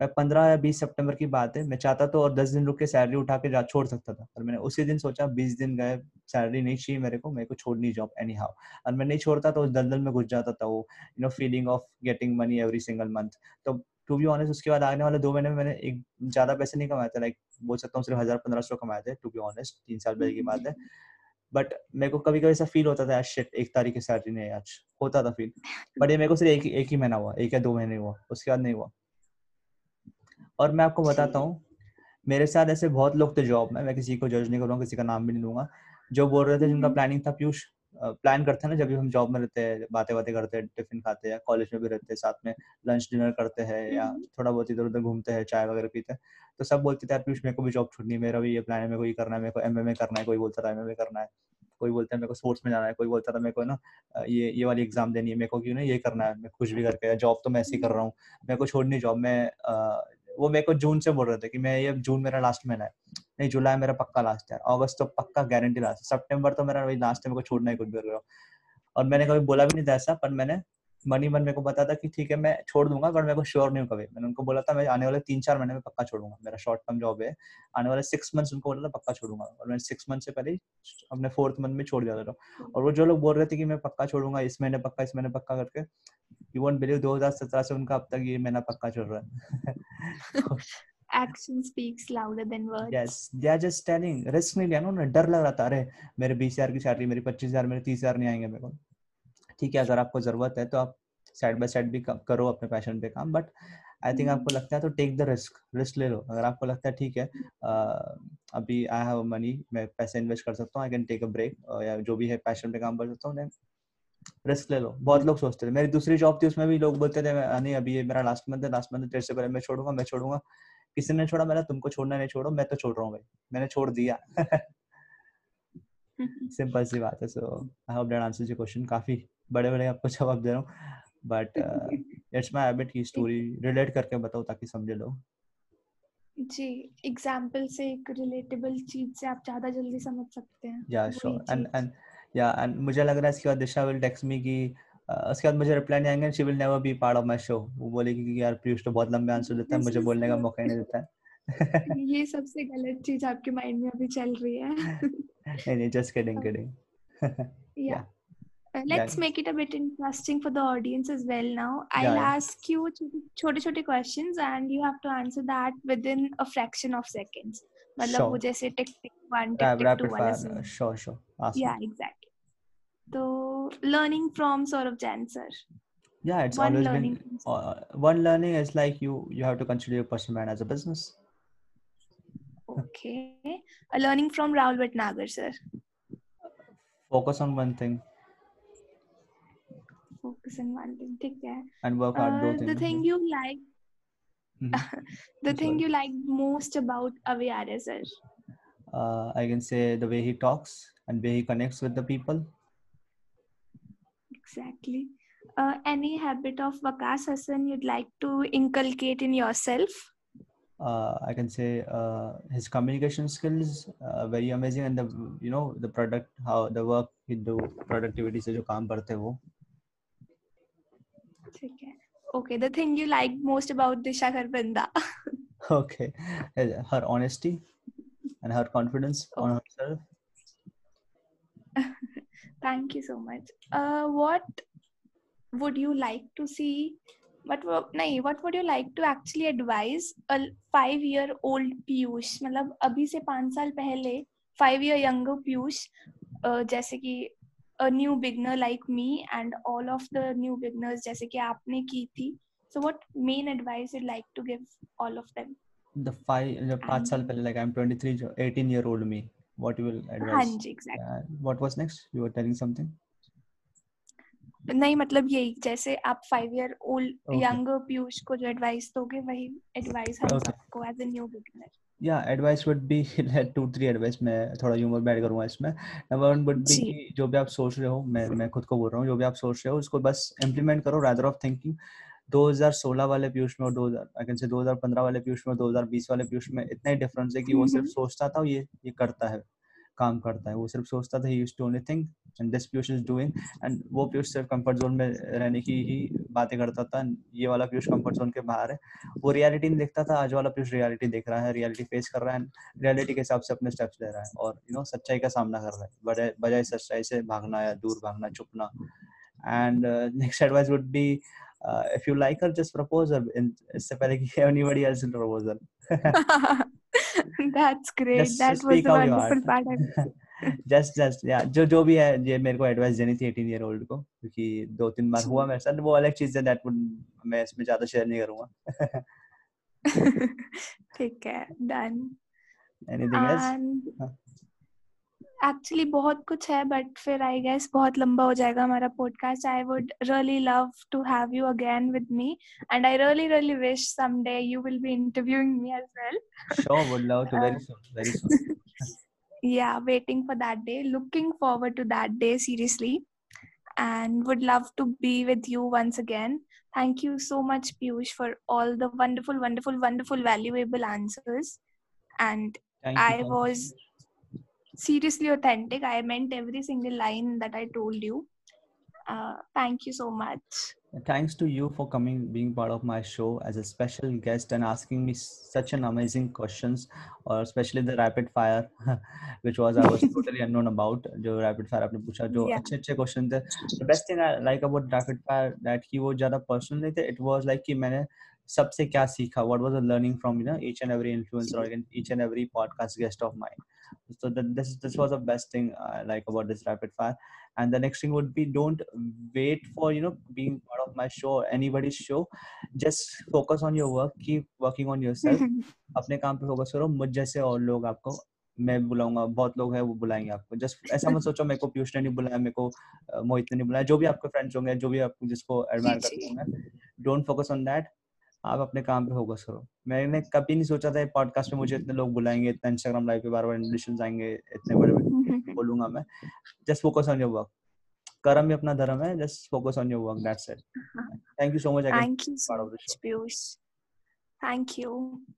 मैं पंद्रह या बीस सितंबर की बात है मैं चाहता तो और दस दिन रुक के सैलरी उठा के जा छोड़ सकता था पर मैंने उसी दिन सोचा बीस दिन गए सैलरी नहीं चाहिए मेरे को मेरे को छोड़नी जॉब एनी हाउ और मैं नहीं छोड़ता तो उस दलदल में घुस जाता था वो you know feeling of getting money every single month तो टू बी ऑनेस्ट उसके बाद आने वाले दो महीने में मैंने एक ज़्यादा पैसे नहीं कमाए थे लाइक बोल सकता हूँ सिर्फ़ हज़ार पंद्रह सौ कमाए थे टू बी ऑनेस्ट तीन साल पहले की बात है। बट मेरे को कभी कभी ऐसा फील होता था शिट एक तारीख की सैलरी नहीं आज। होता था फील बट ये मेरे को सिर्फ़ एक एक ही महीना हुआ एक या दो महीने हुआ उसके बाद नहीं हुआ। और मैं आपको बताता हूँ मेरे साथ ऐसे बहुत लोग थे जॉब में मैं किसी को जज नहीं करूँगा किसी का नाम भी नहीं लूँगा जो बोल रहे थे जिनका हम्म। प्लानिंग था पीयूष प्लान करते हैं ना जब भी हम जॉब में रहते हैं बातें बातें करते हैं टिफ़िन खाते हैं कॉलेज में भी रहते हैं साथ में लंच डिनर करते हैं या हम्म। थोड़ा बहुत इधर उधर घूमते हैं चाय वगैरह पीते हैं तो सब बोलते थे यार पीयूष मेरे को भी जॉब छोड़नी मेरा भी ये प्लान है मेरे को ये करना है मेरे को एमएमए करना है कोई बोलता था एमएमए करना है कोई बोलता है मेरे को स्पोर्ट्स में जाना है कोई बोलता था मेरे को ना ये ये वाली एग्ज़ाम देनी है मेरे को क्यों ना ये करना है मैं कुछ भी करके जॉब तो मैं ऐसे ही कर रहा हूँ मेरे को छोड़नी जॉब में वो मेरे को जून से बोल रहे थे कि मैं ये जून मेरा लास्ट महीना है। नहीं, जुलाई मेरा पक्का लास्ट है। अगस्त तो पक्का गारंटी लास्ट है। सितंबर तो मेरा वही लास्ट है, मेरे को छोड़ना ही कुछ भी और मैंने कभी बोला भी नहीं था ऐसा, पर मैंने मनी मन मेरे को पता था कि ठीक है मैं छोड़ दूँगा पर मेरे को श्योर नहीं हूँ कभी। मैंने उनको बोला था मैं आने वाले तीन चार महीने में पक्का छोड़ूँगा। मेरा शॉर्ट टर्म जॉब है। आने वाले सिक्स मंथ्स उनको बोला था पक्का छोड़ूँगा। और मैंने सिक्स मंथ से पहले अपने फोर्थ मंथ में छोड़ दिया था और वो जो लोग बोल रहे थे कि मैं पक्का छोड़ूँगा इस महीने पक्का इस महीने पक्का करके यू वोंट बिलीव 2017 से उनका अब तक ये महीना पक्का छोड़ रहा है। Action speaks louder than words. Yes they are just telling risk नहीं लिया ना उन्होंने। डर लग रहा था अरे मेरे बीस हज़ार की सैलरी मेरी पच्चीस हज़ार मेरे तीस हज़ार नहीं आएँगे मेरे को। ठीक है अगर आपको ज़रूरत है तो आप साइड बाय साइड भी करो अपने पैशन पे काम बट आई थिंक आपको लगता है तो टेक द रिस्क रिस्क ले लो। अगर आपको लगता है ठीक है अ, अभी आई हैव मनी मैं पैसे इन्वेस्ट कर सकता हूँ I can take a break या जो भी है पैशन पे काम कर सकता हूँ रिस्क ले लो। बहुत लोग सोचते थे। मेरी दूसरी जॉब थी उसमें भी लोग बोलते थे नहीं अभी ये मेरा लास्ट मंथ है लास्ट मंथ तेरे से पहले मैं छोड़ूँगा मैं छोड़ूँगा। किसी ने छोड़ा मैंने तुमको छोड़ना नहीं छोड़ो मैं तो छोड़ रहा हूँ भाई मैंने छोड़ दिया। सिंपल सी बात है so I hope that answers your question काफ़ी। बड़े बड़े आपको जवाब दे रहा हूँ। बट इट्स माय हैबिट की स्टोरी रिलेट करके बताओ ताकि समझे लोग। जी एग्ज़ाम्पल से एक रिलेटेबल चीज़ से आप ज़्यादा जल्दी समझ सकते हैं। Yeah sure and and yeah and मुझे लग रहा है इसके बाद दिशा विल टेक्स्ट मी कि अ, उसके बाद मुझे रिप्लाई नहीं आएँगे she will never be part of my show वो बोलेगी कि यार पीयूष तो बहुत लंबे आंसर देता है मुझे बोलने का मौका ही नहीं देता है। ये सबसे गलत चीज़ आपके माइंड में अभी चल रही है। नहीं नहीं just kidding kidding yeah Uh, let's Yeah. make it a bit interesting for the audience as well now. I'll Yeah, yeah. ask you छोटे छोटे questions and you have to answer that within a fraction of seconds. मतलब वो Sure. जैसे tick tick one tick Rap, tick two rapid वाला fire. Scene uh, Sure, sure. Ask yeah me. exactly so learning from Saurav Jain sir Yeah, it's one always learning been from uh, one learning is like you you have to consider your personal brand as a business. okay a learning from Rahul Bhatnagar sir Focus on one thing focus on one thing ठीक है and work hard. दो uh, the things. thing you like Mhm. the thing Sorry. you like most about Avyare sir Uh, I can say the way he talks and way he connects with the people. Exactly. Uh, any habit of Vakas Hassan you'd like to inculcate in yourself? uh, I can say uh, his communication skills uh, very amazing and the you know the product how the work he do productivity से जो काम करते हैं वो ठीक है। Okay the thing you like most about Disha Karwanda okay her honesty and her confidence on herself thank you so much what would you like to see but नहीं what would you like to actually advise a 5 year old Piyush मतलब अभी से 5 साल पहले 5 year younger Piyush जैसे कि a new beginner like me and all of the new beginners जैसे कि आपने की थी. So what main advice you'd like to give all of them? the five the पाँच साल पहले like I'm 23 जो 18 year old me what you will हाँ advise ji exactly. uh, what was next you were telling something नहीं मतलब यही जैसे आप five year old. Younger Piyush को जो एडवाइस दोगे वही एडवाइस हम Okay. सबको as a new beginner yeah advice would be two three advice मैं थोड़ा ह्यूमर ऐड करूँगा इसमें। नंबर वन वुड बी कि जो भी आप सोच रहे हो मैं मैं खुद को बोल रहा हूँ जो भी आप सोच रहे हो उसको बस इम्प्लीमेंट करो रादर ऑफ़ थिंकिंग 2016 वाले पीयूष में और 2000 आई कैन से 2015 वाले पीयूष में और 2020 वाले पीयूष में इतना ही डिफरेंस है कि वो सिर्फ़ हम्म। सोचता था और ये ये करता है। काम करता है। वो सिर्फ़ सोचता था he used to only think and this Piyush is doing and वो पीयूष सिर्फ़ कंफर्ट जोन में रहने की ही बातें करता था। ये वाला पीयूष कंफर्ट जोन के बाहर है। वो रियलिटी नहीं देखता था। आज वाला पीयूष रियलिटी देख रहा है रियलिटी फेस कर रहा है रियलिटी के हिसाब से अपने स्टेप्स ले रहा है और यू नो सच्चाई का सामना कर रहा है। बजाय सच्चाई से भागना या दूर भागना, छुपना। And next advice would be if you like her just propose इससे पहले कि anybody else will propose great. Just, that Just was the wonderful part just just या जो जो भी है ये मेरे को एडवाइस देनी थी 18 ईयर ओल्ड को क्योंकि दो तीन बार हुआ मेरे साथ वो अलग चीज़ है दैट वुड मैं इसमें ज़्यादा शेयर नहीं करूँगा। ठीक है डन एनीथिंग एल्स। एक्चुअली बहुत कुछ है बट फिर आई गेस बहुत लंबा हो जाएगा हमारा podcast I would really love to have you again with me and I really really wish someday you will be interviewing me as well sure would love to very soon very soon yeah waiting for that day looking forward to that day seriously and would love to be with you once again thank you so much piyush for all the wonderful wonderful wonderful valuable answers. And thank i. seriously authentic i meant every single line that i told you uh, thank you so much Thanks to you for coming, being part of my show as a special guest and asking me such an amazing questions, or especially the rapid fire, which was I was totally unknown about. जो rapid fire आपने पूछा जो Yeah. अच्छे अच्छे question थे. The best thing I like about rapid fire that कि वो ज़्यादा personal नहीं थे. It was like कि मैंने सबसे क्या सीखा. What was the learning from you know each and every influencer or each and every podcast guest of mine. So that this this was the best thing I like about this rapid fire. And the next thing would be don't wait for you know being part of my show or anybody's show. Just focus on your work. Keep working on yourself. अपने काम पे focus करो मुझ जैसे और लोग आपको मैं बुलाऊंगा बहुत लोग हैं वो बुलाएंगे आपको जस्ट ऐसा मत सोचो मेरे को पीयूष ने नहीं बुलाया मेरे को अ, मोहित ने नहीं बुलाया जो भी आपके फ्रेंड्स होंगे जो भी आप जिसको एडमायर जी, करते जी। होंगे डोंट फोकस ऑन दैट आप अपने काम पे फोकस करो। मैंने कभी नहीं सोचा था पॉडकास्ट में मुझे इतने लोग बुलाएँगे इतना इंस्टाग्राम लाइव पे बार बार इन्विटेशन आएँगे इतने बड़े बड़े बोलूँगा मैं। Just focus on your work कर्म भी अपना धर्म है just focus on your work that's it thank you so much thank you thank so